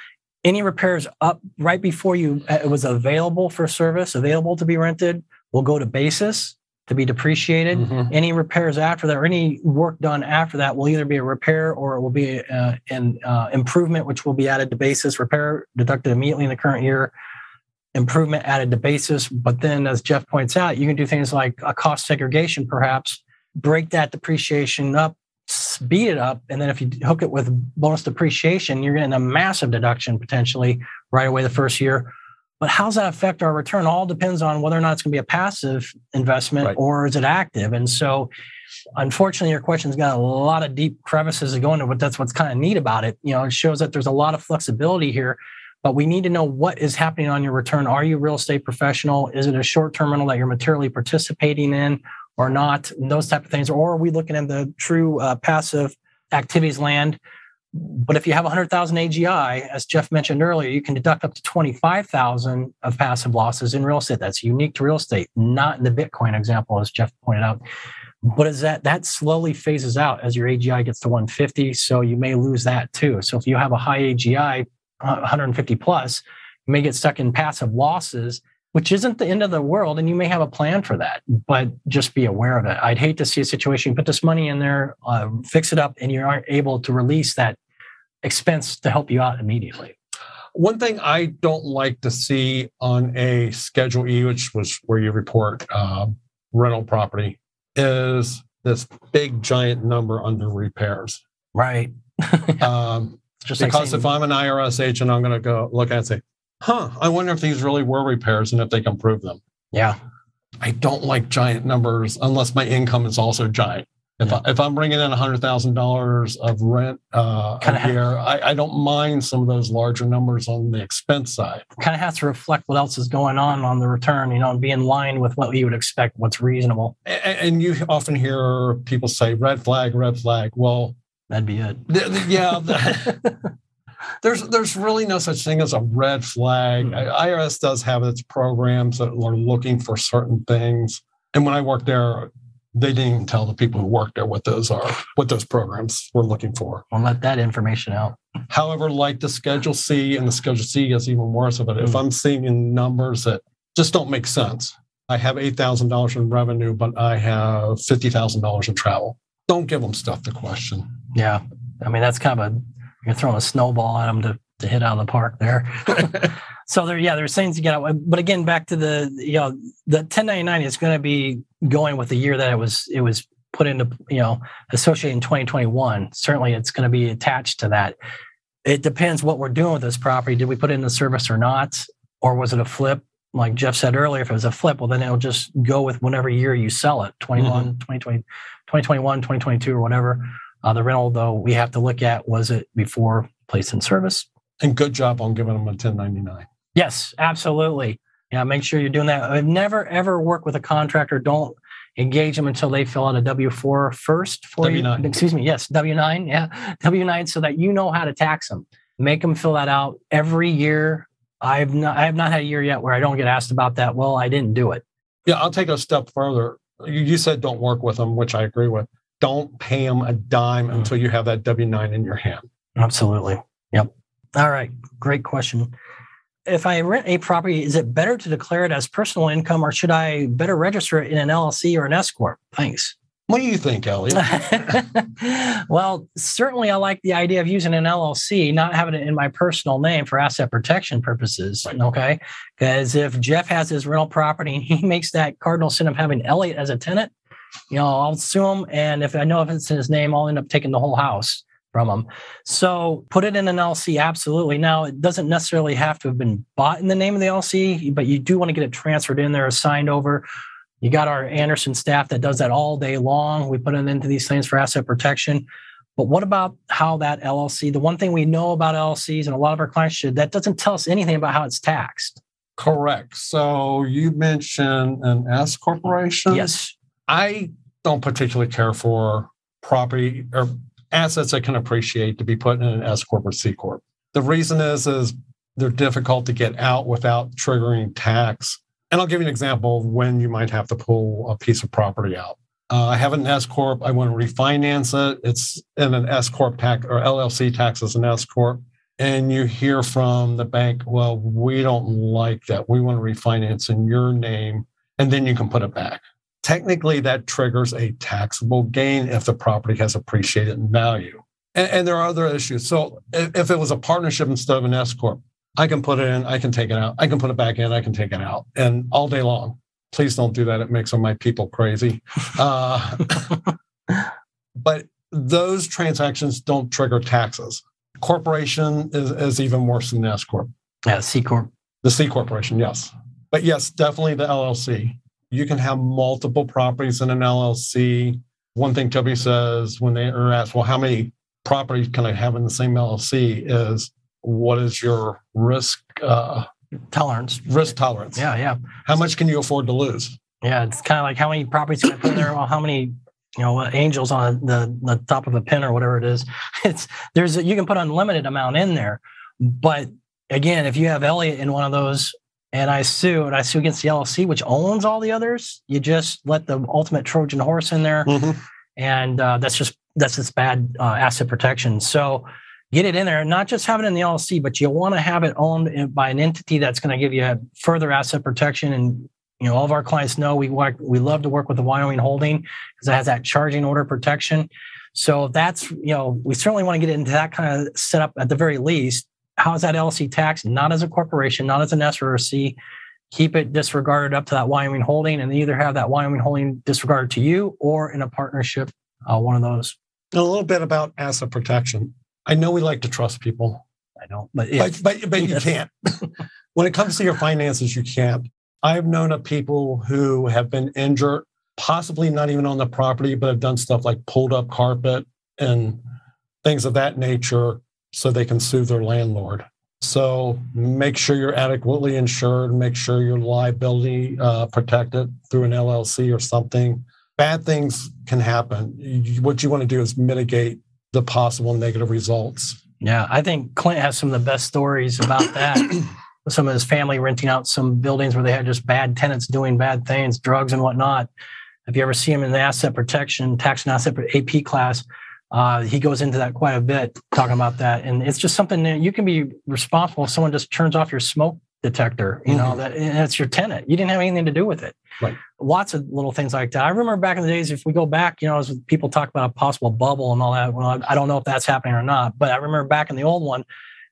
Any repairs up right before you uh, it was available for service, available to be rented, will go to basis to be depreciated. Mm-hmm. Any repairs after that or any work done after that will either be a repair or it will be uh, an uh, improvement, which will be added to basis. Repair deducted immediately in the current year. Improvement added to basis. But then, as Jeff points out, you can do things like a cost segregation, perhaps break that depreciation up, speed it up, and then if you hook it with bonus depreciation, you're getting a massive deduction potentially right away the first year but how's that affect our return? All depends on whether or not it's going to be a passive investment right. or is it active. And so, unfortunately, your question's got a lot of deep crevices to go into, but that's what's kind of neat about it. You know, it shows that there's a lot of flexibility here. But we need to know what is happening on your return. Are you a real estate professional? Is it a short-term rental that you're materially participating in or not? And those type of things. Or are we looking at the true uh, passive activities land? But if you have 100,000 AGI, as Jeff mentioned earlier, you can deduct up to 25,000 of passive losses in real estate. That's unique to real estate, not in the Bitcoin example, as Jeff pointed out. But as that that slowly phases out as your AGI gets to 150, so you may lose that too. So if you have a high AGI, 150 plus, you may get stuck in passive losses which isn't the end of the world. And you may have a plan for that, but just be aware of it. I'd hate to see a situation, put this money in there, uh, fix it up, and you aren't able to release that expense to help you out immediately. One thing I don't like to see on a Schedule E, which was where you report uh, rental property, is this big giant number under repairs. Right. um, just because like if I'm an IRS agent, I'm going to go look at it and say, huh, I wonder if these really were repairs and if they can prove them. Yeah. I don't like giant numbers unless my income is also giant. If, Yeah. I, if I'm bringing in $100,000 of rent uh, a year, I, I don't mind some of those larger numbers on the expense side. Kind of has to reflect what else is going on on the return, you know, and be in line with what you would expect, what's reasonable. A- a- And you often hear people say, red flag, red flag. Well, That'd be it. th- th- yeah, there's there's really no such thing as a red flag. Hmm. IRS does have its programs that are looking for certain things. And when I worked there, they didn't even tell the people who worked there what those are, what those programs were looking for. We'll let that information out. However, like the Schedule C and the Schedule C gets even worse of it. If Hmm. I'm seeing numbers that just don't make sense, I have eight thousand dollars in revenue, but I have fifty thousand dollars in travel. Don't give them stuff to question. Yeah. I mean, that's kind of a, you're throwing a snowball at them to, to hit out of the park there. so there, yeah, there's things you got to, but again, back to the, you know, the 1099 is going to be going with the year that it was, it was put into, you know, associated in 2021. Certainly it's going to be attached to that. It depends what we're doing with this property. Did we put it in the service or not? Or was it a flip? Like Jeff said earlier, if it was a flip, well, then it'll just go with whenever year you sell it 21, mm-hmm. 2020, 2021, 2022, or whatever. Uh, the rental, though, we have to look at was it before placed in service? And good job on giving them a 1099. Yes, absolutely. Yeah, make sure you're doing that. I've never ever worked with a contractor. Don't engage them until they fill out a W four first for you. W-9. Excuse me. Yes, W nine. Yeah, W nine, so that you know how to tax them. Make them fill that out every year. I've not. I have not had a year yet where I don't get asked about that. Well, I didn't do it. Yeah, I'll take a step further. You, you said don't work with them, which I agree with. Don't pay them a dime Mm. until you have that W 9 in your hand. Absolutely. Yep. All right. Great question. If I rent a property, is it better to declare it as personal income or should I better register it in an LLC or an S Corp? Thanks. What do you think, Elliot? well, certainly I like the idea of using an LLC, not having it in my personal name for asset protection purposes. Right. Okay. Because if Jeff has his rental property and he makes that cardinal sin of having Elliot as a tenant, you know, I'll sue him. And if I know if it's in his name, I'll end up taking the whole house from him. So put it in an LLC, absolutely. Now, it doesn't necessarily have to have been bought in the name of the LLC, but you do want to get it transferred in there, assigned over. You got our Anderson staff that does that all day long. We put it into these things for asset protection. But what about how that LLC, the one thing we know about LLCs and a lot of our clients should, that doesn't tell us anything about how it's taxed. Correct. So you mentioned an S corporation. Yes. I don't particularly care for property or assets that can appreciate to be put in an S corp or C corp. The reason is is they're difficult to get out without triggering tax. And I'll give you an example of when you might have to pull a piece of property out. Uh, I have an S corp. I want to refinance it. It's in an S corp tax or LLC tax as an S corp. And you hear from the bank, well, we don't like that. We want to refinance in your name, and then you can put it back technically that triggers a taxable gain if the property has appreciated in value. And, and there are other issues. So if, if it was a partnership instead of an S corp, I can put it in, I can take it out, I can put it back in, I can take it out, and all day long. Please don't do that. It makes some of my people crazy. Uh, but those transactions don't trigger taxes. Corporation is, is even worse than the S corp. Yeah, C Corp. The C corporation, yes. But yes, definitely the LLC. You can have multiple properties in an LLC. One thing Toby says when they are asked, well, how many properties can I have in the same LLC is what is your risk uh, Tolerance. risk tolerance? Yeah, yeah. How much can you afford to lose? Yeah, it's kind of like how many properties can I put in there? Well, how many, you know, angels on the the top of a pin or whatever it is. It's there's a, you can put unlimited amount in there, but again, if you have Elliot in one of those, and I sue and I sue against the LLC, which owns all the others, you just let the ultimate Trojan horse in there, and uh, that's just that's just bad uh, asset protection. So. Get it in there, not just have it in the LLC, but you want to have it owned by an entity that's going to give you further asset protection. And you know all of our clients know we work we love to work with the Wyoming holding because it has that charging order protection. So that's you know we certainly want to get into that kind of setup at the very least how is that LLC taxed not as a corporation not as an s or a c keep it disregarded up to that Wyoming holding and either have that Wyoming holding disregarded to you or in a partnership uh, one of those A little bit about asset protection. I know we like to trust people, i don't but but, but, but you can't. when it comes to your finances, you can't. I've known of people who have been injured, possibly not even on the property, but have done stuff like pulled up carpet and things of that nature so they can sue their landlord. So make sure you're adequately insured, make sure your liability uh, protected through an LLC or something. Bad things can happen. What you want to do is mitigate the possible negative results. Yeah, I think Clint has some of the best stories about that. some of his family renting out some buildings where they had just bad tenants doing bad things, drugs and whatnot. If you ever see him in the asset protection, tax and asset AP class, uh, he goes into that quite a bit, talking about that, and it's just something that you can be responsible if someone just turns off your smoke detector. You mm-hmm. know that and it's your tenant. You didn't have anything to do with it. Right. Lots of little things like that. I remember back in the days, if we go back, you know, as people talk about a possible bubble and all that. Well, I don't know if that's happening or not, but I remember back in the old one,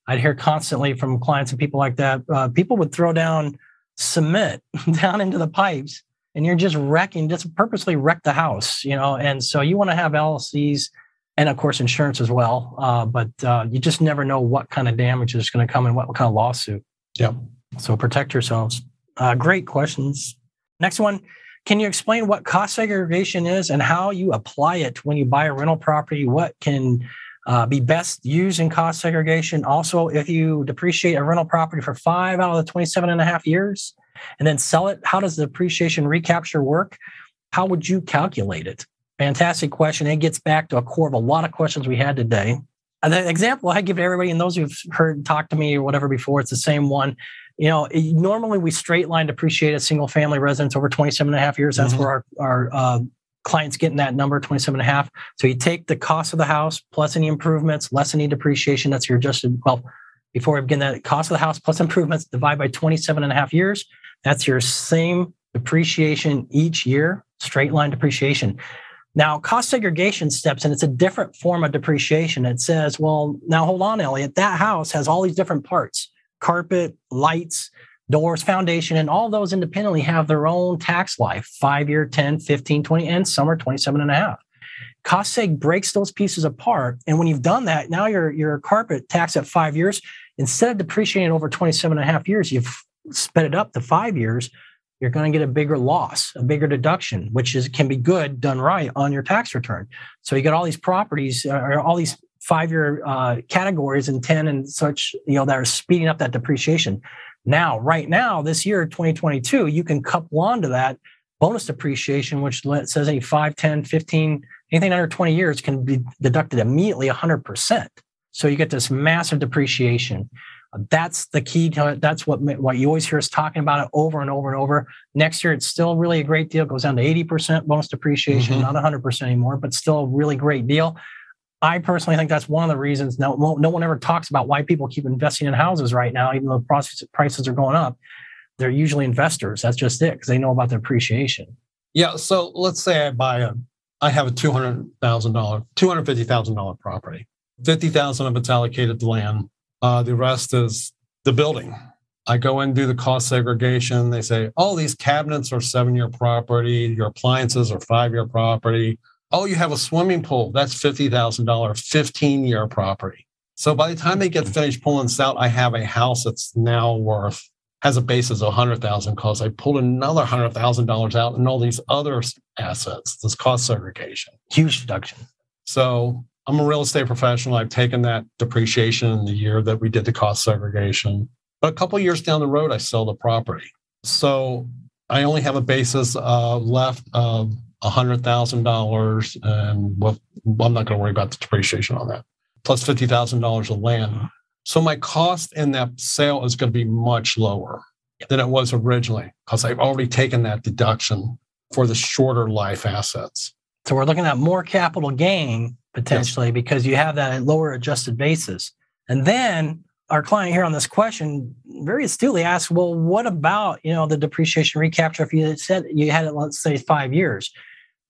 I'd hear constantly from clients and people like that. Uh, people would throw down cement down into the pipes, and you're just wrecking, just purposely wreck the house. You know, and so you want to have LLCs and of course insurance as well. Uh, but uh, you just never know what kind of damage is going to come and what kind of lawsuit. Yeah. So protect yourselves. Uh, great questions. Next one. Can you explain what cost segregation is and how you apply it when you buy a rental property? What can uh, be best used in cost segregation? Also, if you depreciate a rental property for five out of the 27 and a half years and then sell it, how does the depreciation recapture work? How would you calculate it? Fantastic question. It gets back to a core of a lot of questions we had today. And the example I give to everybody, and those who've heard talk to me or whatever before, it's the same one. You know, normally we straight line depreciate a single family residence over 27 and a half years. That's mm-hmm. where our, our uh, clients getting that number 27 and a half. So you take the cost of the house plus any improvements, less any depreciation. That's your adjusted, well, before we begin that cost of the house plus improvements divide by 27 and a half years. That's your same depreciation each year, straight line depreciation. Now, cost segregation steps and it's a different form of depreciation. It says, well, now hold on, Elliot, that house has all these different parts carpet, lights, doors, foundation, and all those independently have their own tax life five year, 10, 15, 20, and some are 27 and a half. Cost seg breaks those pieces apart. And when you've done that, now your, your carpet tax at five years, instead of depreciating over 27 and a half years, you've sped it up to five years you're going to get a bigger loss, a bigger deduction, which is can be good done right on your tax return. So you got all these properties uh, or all these five-year uh, categories and 10 and such, you know, that are speeding up that depreciation. Now, right now, this year, 2022, you can couple onto that bonus depreciation, which says any 5, 10, 15, anything under 20 years can be deducted immediately 100%. So you get this massive depreciation. That's the key to it. That's what what you always hear us talking about it over and over and over. Next year, it's still really a great deal. It goes down to 80% bonus depreciation, mm-hmm. not 100% anymore, but still a really great deal. I personally think that's one of the reasons no, no one ever talks about why people keep investing in houses right now, even though prices are going up. They're usually investors. That's just it because they know about the appreciation. Yeah. So let's say I buy a, I have a two hundred thousand dollar, two hundred fifty thousand dollar property. Fifty thousand of it's allocated to land. Uh, the rest is the building. I go in and do the cost segregation. They say, oh, these cabinets are seven year property. Your appliances are five year property. Oh, you have a swimming pool. That's $50,000, 15 year property. So by the time they get finished pulling this out, I have a house that's now worth, has a basis of 100,000 because I pulled another $100,000 out and all these other assets, this cost segregation. Huge deduction. So I'm a real estate professional. I've taken that depreciation in the year that we did the cost segregation. But a couple years down the road, I sell the property. So I only have a basis uh, left of $100,000. And I'm not going to worry about the depreciation on that, plus $50,000 of land. So my cost in that sale is going to be much lower than it was originally because I've already taken that deduction for the shorter life assets. So we're looking at more capital gain potentially yes. because you have that lower adjusted basis. And then our client here on this question very astutely asked, well, what about, you know, the depreciation recapture if you said you had it, let's say five years?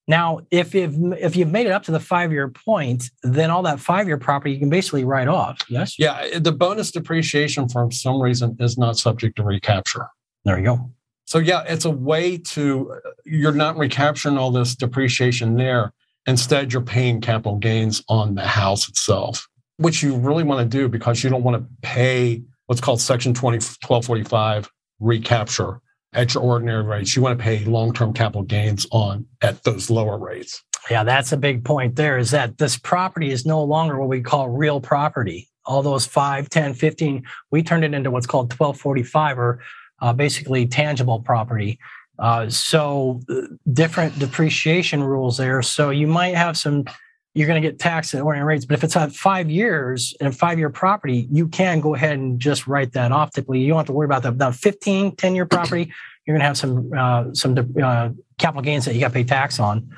Now, if if if you've made it up to the five year point, then all that five year property you can basically write off. Yes. Yeah, the bonus depreciation for some reason is not subject to recapture. There you go. So yeah, it's a way to you're not recapturing all this depreciation there. Instead, you're paying capital gains on the house itself, which you really want to do because you don't want to pay what's called Section 20, 1245 recapture at your ordinary rates. You want to pay long-term capital gains on at those lower rates. Yeah, that's a big point there is that this property is no longer what we call real property. All those 5, 10, 15, we turned it into what's called 1245 or uh, basically tangible property. Uh, so uh, different depreciation rules there. So you might have some, you're going to get taxed at ordinary rates, but if it's at five years and five year property, you can go ahead and just write that off. Typically, you don't have to worry about that. Now, 15, 10 year property, you're going to have some uh, some uh, capital gains that you got to pay tax on,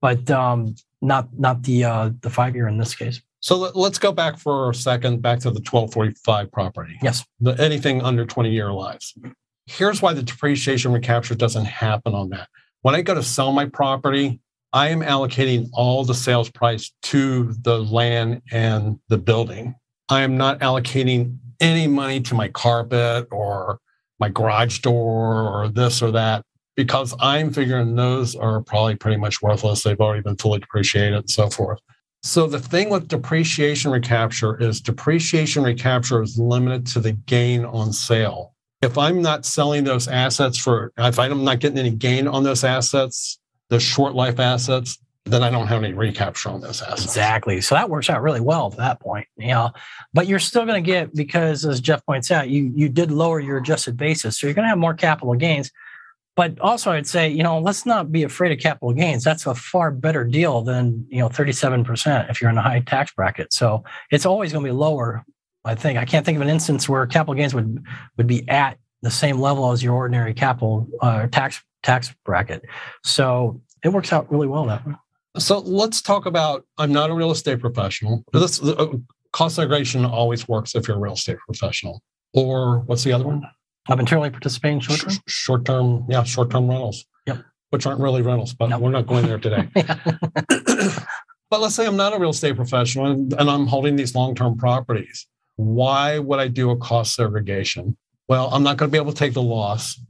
but um, not not the uh, the five year in this case. So let's go back for a second, back to the 1245 property. Yes. The, anything under 20 year lives here's why the depreciation recapture doesn't happen on that. When I go to sell my property, I am allocating all the sales price to the land and the building. I am not allocating any money to my carpet or my garage door or this or that because I'm figuring those are probably pretty much worthless. They've already been fully depreciated and so forth. So the thing with depreciation recapture is depreciation recapture is limited to the gain on sale if I'm not selling those assets for, if I'm not getting any gain on those assets, the short life assets, then I don't have any recapture on those assets. Exactly. So that works out really well at that point. You know, but you're still going to get because, as Jeff points out, you you did lower your adjusted basis, so you're going to have more capital gains. But also, I'd say, you know, let's not be afraid of capital gains. That's a far better deal than you know 37% if you're in a high tax bracket. So it's always going to be lower I think I can't think of an instance where capital gains would would be at the same level as your ordinary capital uh, tax tax bracket. So it works out really well that way. So let's talk about. I'm not a real estate professional. This uh, cost segregation always works if you're a real estate professional. Or what's the other one? I've internally participating short term. Short term, yeah, short term rentals. Yep. Which aren't really rentals, but nope. we're not going there today. but let's say I'm not a real estate professional and, and I'm holding these long term properties why would I do a cost segregation? Well, I'm not going to be able to take the loss,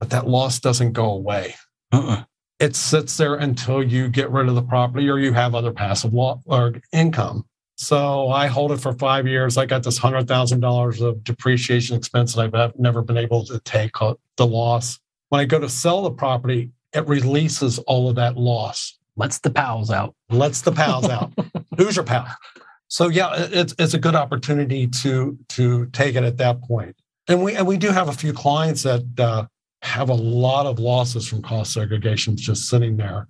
but that loss doesn't go away. Uh-uh. It sits there until you get rid of the property or you have other passive law or income. So I hold it for five years. I got this hundred thousand dollars of depreciation expense that I've never been able to take the loss. When I go to sell the property, it releases all of that loss. Lets the pals out. Lets the pals out. Who's your pal? So yeah, it's it's a good opportunity to to take it at that point. And we and we do have a few clients that uh, have a lot of losses from cost segregation just sitting there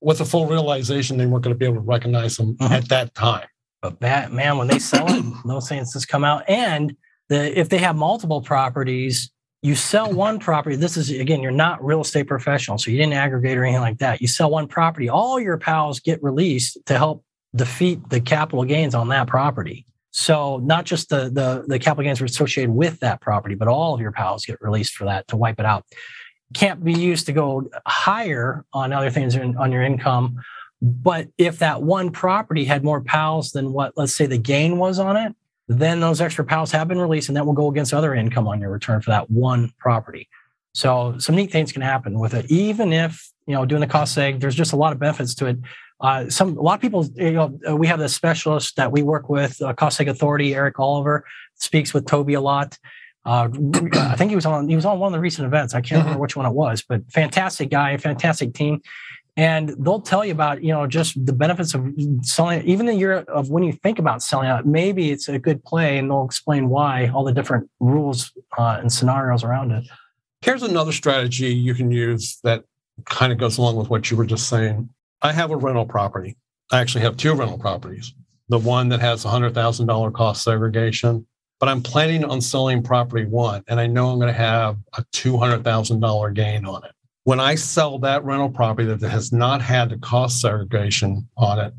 with a full realization they weren't going to be able to recognize them uh-huh. at that time. But that man, when they sell it, those things just come out. And the, if they have multiple properties, you sell one property. This is again, you're not real estate professional, so you didn't aggregate or anything like that. You sell one property, all your pals get released to help defeat the capital gains on that property. So not just the the, the capital gains associated with that property, but all of your pals get released for that to wipe it out. Can't be used to go higher on other things on your income. But if that one property had more pals than what, let's say, the gain was on it, then those extra pals have been released, and that will go against other income on your return for that one property. So some neat things can happen with it, even if you know doing the cost seg. There's just a lot of benefits to it. Uh, some a lot of people, you know, uh, we have the specialist that we work with, uh, Cost Authority, Eric Oliver, speaks with Toby a lot. Uh, I think he was on he was on one of the recent events. I can't remember mm-hmm. which one it was, but fantastic guy, fantastic team. And they'll tell you about, you know, just the benefits of selling, even the year of when you think about selling out, maybe it's a good play and they'll explain why, all the different rules uh, and scenarios around it. Here's another strategy you can use that kind of goes along with what you were just saying. I have a rental property. I actually have two rental properties. The one that has $100,000 cost segregation, but I'm planning on selling property one, and I know I'm going to have a $200,000 gain on it. When I sell that rental property that has not had the cost segregation on it,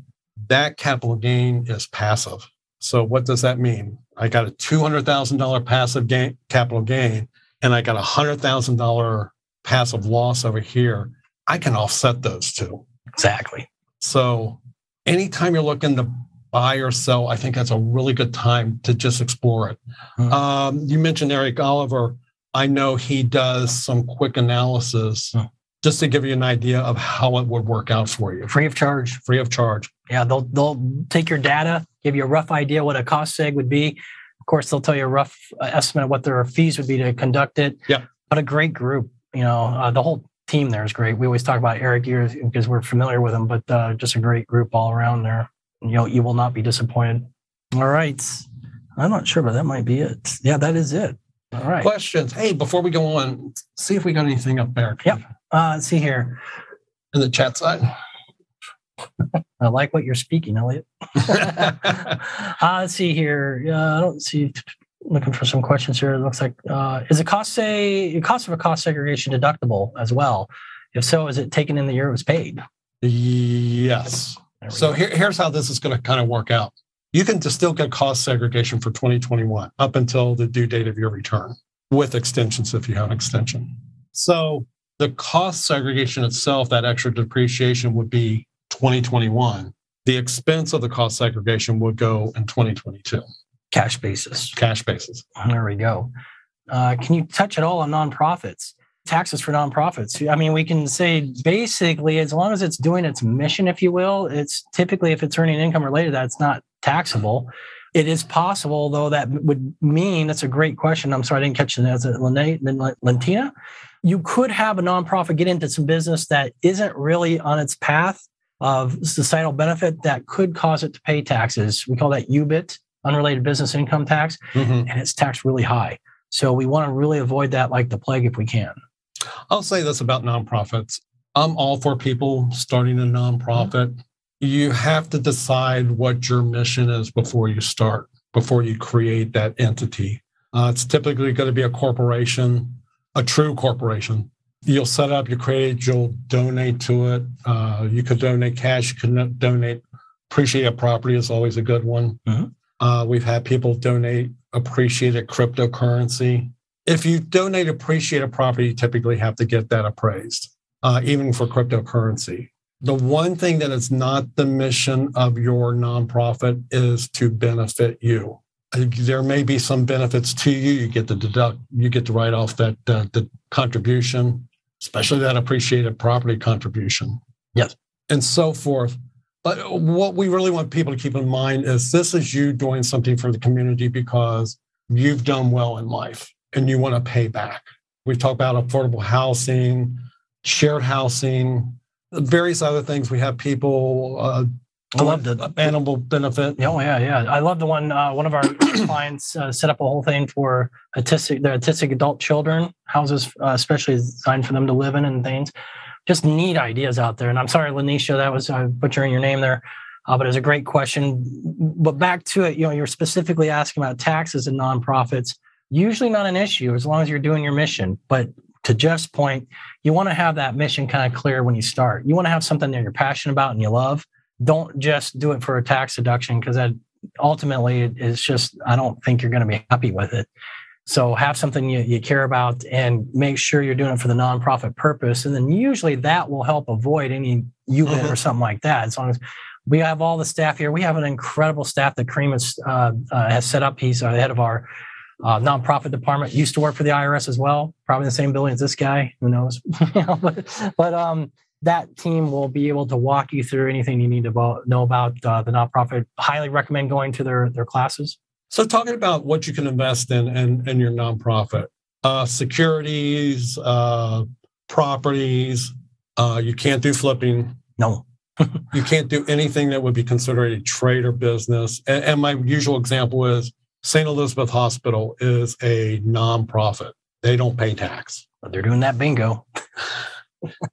that capital gain is passive. So what does that mean? I got a $200,000 passive gain, capital gain, and I got a $100,000 passive loss over here. I can offset those two. Exactly. So anytime you're looking to buy or sell, I think that's a really good time to just explore it. Mm-hmm. Um, you mentioned Eric Oliver. I know he does some quick analysis mm-hmm. just to give you an idea of how it would work out for you. Free of charge. Free of charge. Yeah, they'll they'll take your data, give you a rough idea what a cost seg would be. Of course, they'll tell you a rough uh, estimate of what their fees would be to conduct it. Yeah. But a great group. You know, uh, the whole team there is great. We always talk about Eric here because we're familiar with him, but uh, just a great group all around there. You know, you will not be disappointed. All right. I'm not sure, but that might be it. Yeah, that is it. All right. Questions? Hey, before we go on, see if we got anything up there. Yep. Uh, let's see here. In the chat side. I like what you're speaking, Elliot. uh, let's see here. Uh, I don't see. Looking for some questions here. It looks like uh, is the cost say cost of a cost segregation deductible as well? If so, is it taken in the year it was paid? Yes. So here, here's how this is going to kind of work out. You can still get cost segregation for 2021 up until the due date of your return with extensions if you have an extension. So the cost segregation itself, that extra depreciation would be 2021. The expense of the cost segregation would go in 2022. Cash basis. Cash basis. There we go. Uh, can you touch at all on nonprofits? Taxes for nonprofits. I mean, we can say basically, as long as it's doing its mission, if you will, it's typically if it's earning income related, that's not taxable. It is possible, though, that would mean that's a great question. I'm sorry, I didn't catch it. As a Lentina, you could have a nonprofit get into some business that isn't really on its path of societal benefit that could cause it to pay taxes. We call that UBIT, unrelated business income tax, mm-hmm. and it's taxed really high. So we want to really avoid that like the plague if we can. I'll say this about nonprofits. I'm all for people starting a nonprofit. You have to decide what your mission is before you start, before you create that entity. Uh, it's typically going to be a corporation, a true corporation. You'll set up, you create it, you'll donate to it. Uh, you could donate cash, you could donate. Appreciated property is always a good one. Mm-hmm. Uh, we've had people donate appreciated cryptocurrency if you donate appreciated property, you typically have to get that appraised, uh, even for cryptocurrency. The one thing that is not the mission of your nonprofit is to benefit you. Uh, there may be some benefits to you. You get to deduct, you get to write off that uh, the contribution, especially that appreciated property contribution. Yes. And so forth. But what we really want people to keep in mind is this is you doing something for the community because you've done well in life and you want to pay back. We've talked about affordable housing, shared housing, various other things. We have people. Uh, I love the animal benefit. Oh yeah, yeah. I love the one. Uh, one of our clients uh, set up a whole thing for autistic, the autistic adult children houses, uh, especially designed for them to live in and things. Just neat ideas out there. And I'm sorry, Lanisha, that was uh, butchering your name there. Uh, but it's a great question. But back to it, you know, you're specifically asking about taxes and nonprofits usually not an issue as long as you're doing your mission. But to Jeff's point, you want to have that mission kind of clear when you start. You want to have something that you're passionate about and you love. Don't just do it for a tax deduction because that ultimately it's just, I don't think you're going to be happy with it. So have something you, you care about and make sure you're doing it for the nonprofit purpose. And then usually that will help avoid any UBIT mm-hmm. or something like that. As long as we have all the staff here, we have an incredible staff that Kareem has, uh, uh, has set up. He's uh, the head of our uh, nonprofit department. Used to work for the IRS as well, probably the same building as this guy. Who knows? but but um, that team will be able to walk you through anything you need to know about uh, the nonprofit. Highly recommend going to their their classes. So, talking about what you can invest in and in, in your nonprofit, uh, securities, uh, properties. Uh, you can't do flipping. No. you can't do anything that would be considered a trade or business. And, and my usual example is St. Elizabeth Hospital is a nonprofit. They don't pay tax. But they're doing that bingo.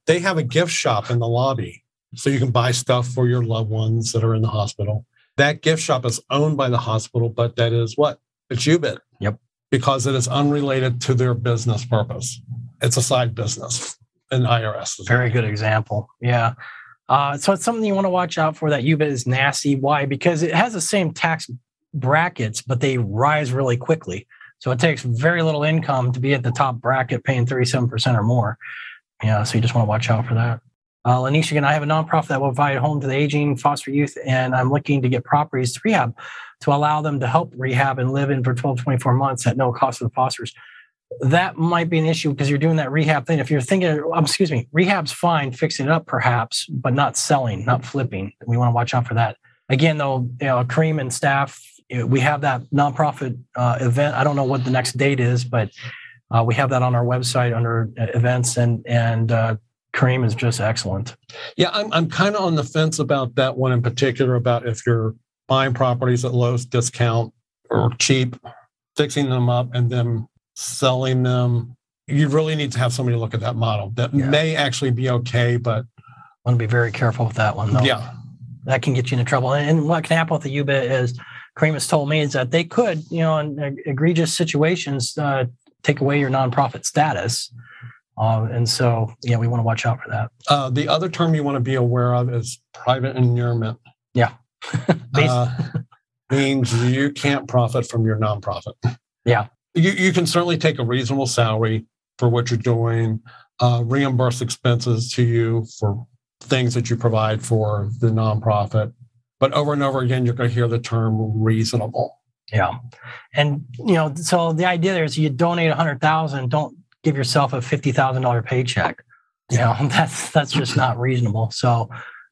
they have a gift shop in the lobby. So you can buy stuff for your loved ones that are in the hospital. That gift shop is owned by the hospital, but that is what? It's UBIT. Yep. Because it is unrelated to their business purpose. It's a side business in IRS. Very good example. Yeah. Uh, so it's something you want to watch out for. That UBIT is nasty. Why? Because it has the same tax brackets, but they rise really quickly. So it takes very little income to be at the top bracket paying 37% or more. Yeah, so you just want to watch out for that. Uh, Lanisha, again, I have a nonprofit that will provide a home to the aging, foster youth, and I'm looking to get properties to rehab to allow them to help rehab and live in for 12, 24 months at no cost to the fosters. That might be an issue because you're doing that rehab thing. If you're thinking, um, excuse me, rehab's fine, fixing it up perhaps, but not selling, not flipping. We want to watch out for that. Again, though, you know, Kareem and staff we have that nonprofit uh, event. I don't know what the next date is, but uh, we have that on our website under uh, events, and and uh, Kareem is just excellent. Yeah, I'm I'm kind of on the fence about that one in particular. About if you're buying properties at lowest discount or cheap, fixing them up, and then selling them. You really need to have somebody look at that model. That yeah. may actually be okay, but I want to be very careful with that one, though. Yeah, that can get you into trouble. And what can happen with the UBIT is has told me is that they could, you know, in egregious situations, uh, take away your nonprofit status. Uh, and so, yeah, we want to watch out for that. Uh, the other term you want to be aware of is private inurement. Yeah. uh, means you can't profit from your nonprofit. Yeah. You, you can certainly take a reasonable salary for what you're doing, uh, reimburse expenses to you for things that you provide for the nonprofit. But over and over again, you're going to hear the term reasonable. Yeah. And, you know, so the idea there is you donate a hundred thousand, don't give yourself a $50,000 paycheck. You know, that's, that's just not reasonable. So,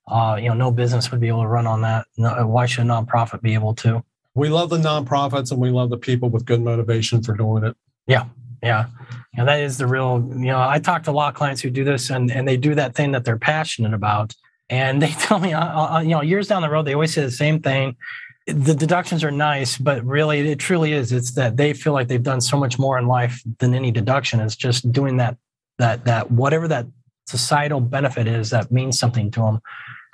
uh, you know, no business would be able to run on that. No, why should a nonprofit be able to? We love the nonprofits and we love the people with good motivation for doing it. Yeah. Yeah. And that is the real, you know, I talk to a lot of clients who do this and, and they do that thing that they're passionate about. And they tell me, uh, uh, you know, years down the road, they always say the same thing. The deductions are nice, but really, it truly is. It's that they feel like they've done so much more in life than any deduction. It's just doing that, that, that whatever that societal benefit is that means something to them.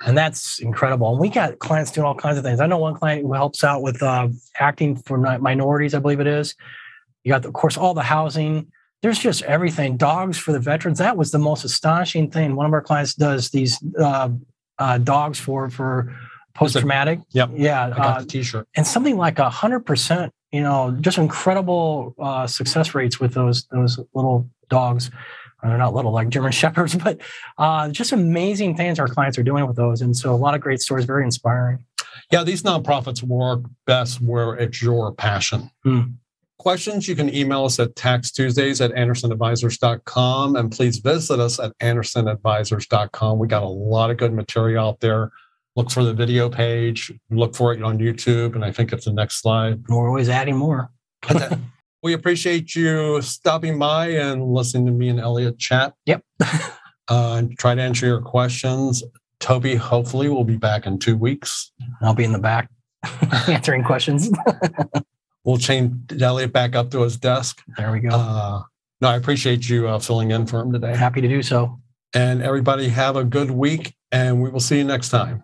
And that's incredible. And we got clients doing all kinds of things. I know one client who helps out with uh, acting for minorities, I believe it is. You got, of course, all the housing. There's just everything. Dogs for the veterans. That was the most astonishing thing. One of our clients does these uh, uh, dogs for for post traumatic. Yep. Yeah. I got uh, the T-shirt. And something like a hundred percent. You know, just incredible uh, success rates with those those little dogs. They're not little like German shepherds, but uh, just amazing things our clients are doing with those. And so a lot of great stories, very inspiring. Yeah, these nonprofits work best where it's your passion. Hmm questions, you can email us at taxtuesdays at andersonadvisors.com. And please visit us at andersonadvisors.com. We got a lot of good material out there. Look for the video page, look for it on YouTube. And I think it's the next slide. We're always adding more. we appreciate you stopping by and listening to me and Elliot chat. Yep. uh, try to answer your questions. Toby, hopefully, will be back in two weeks. I'll be in the back answering questions. we'll chain Elliot back up to his desk. There we go. Uh, no, I appreciate you uh, filling in for him today. Happy to do so. And everybody have a good week, and we will see you next time.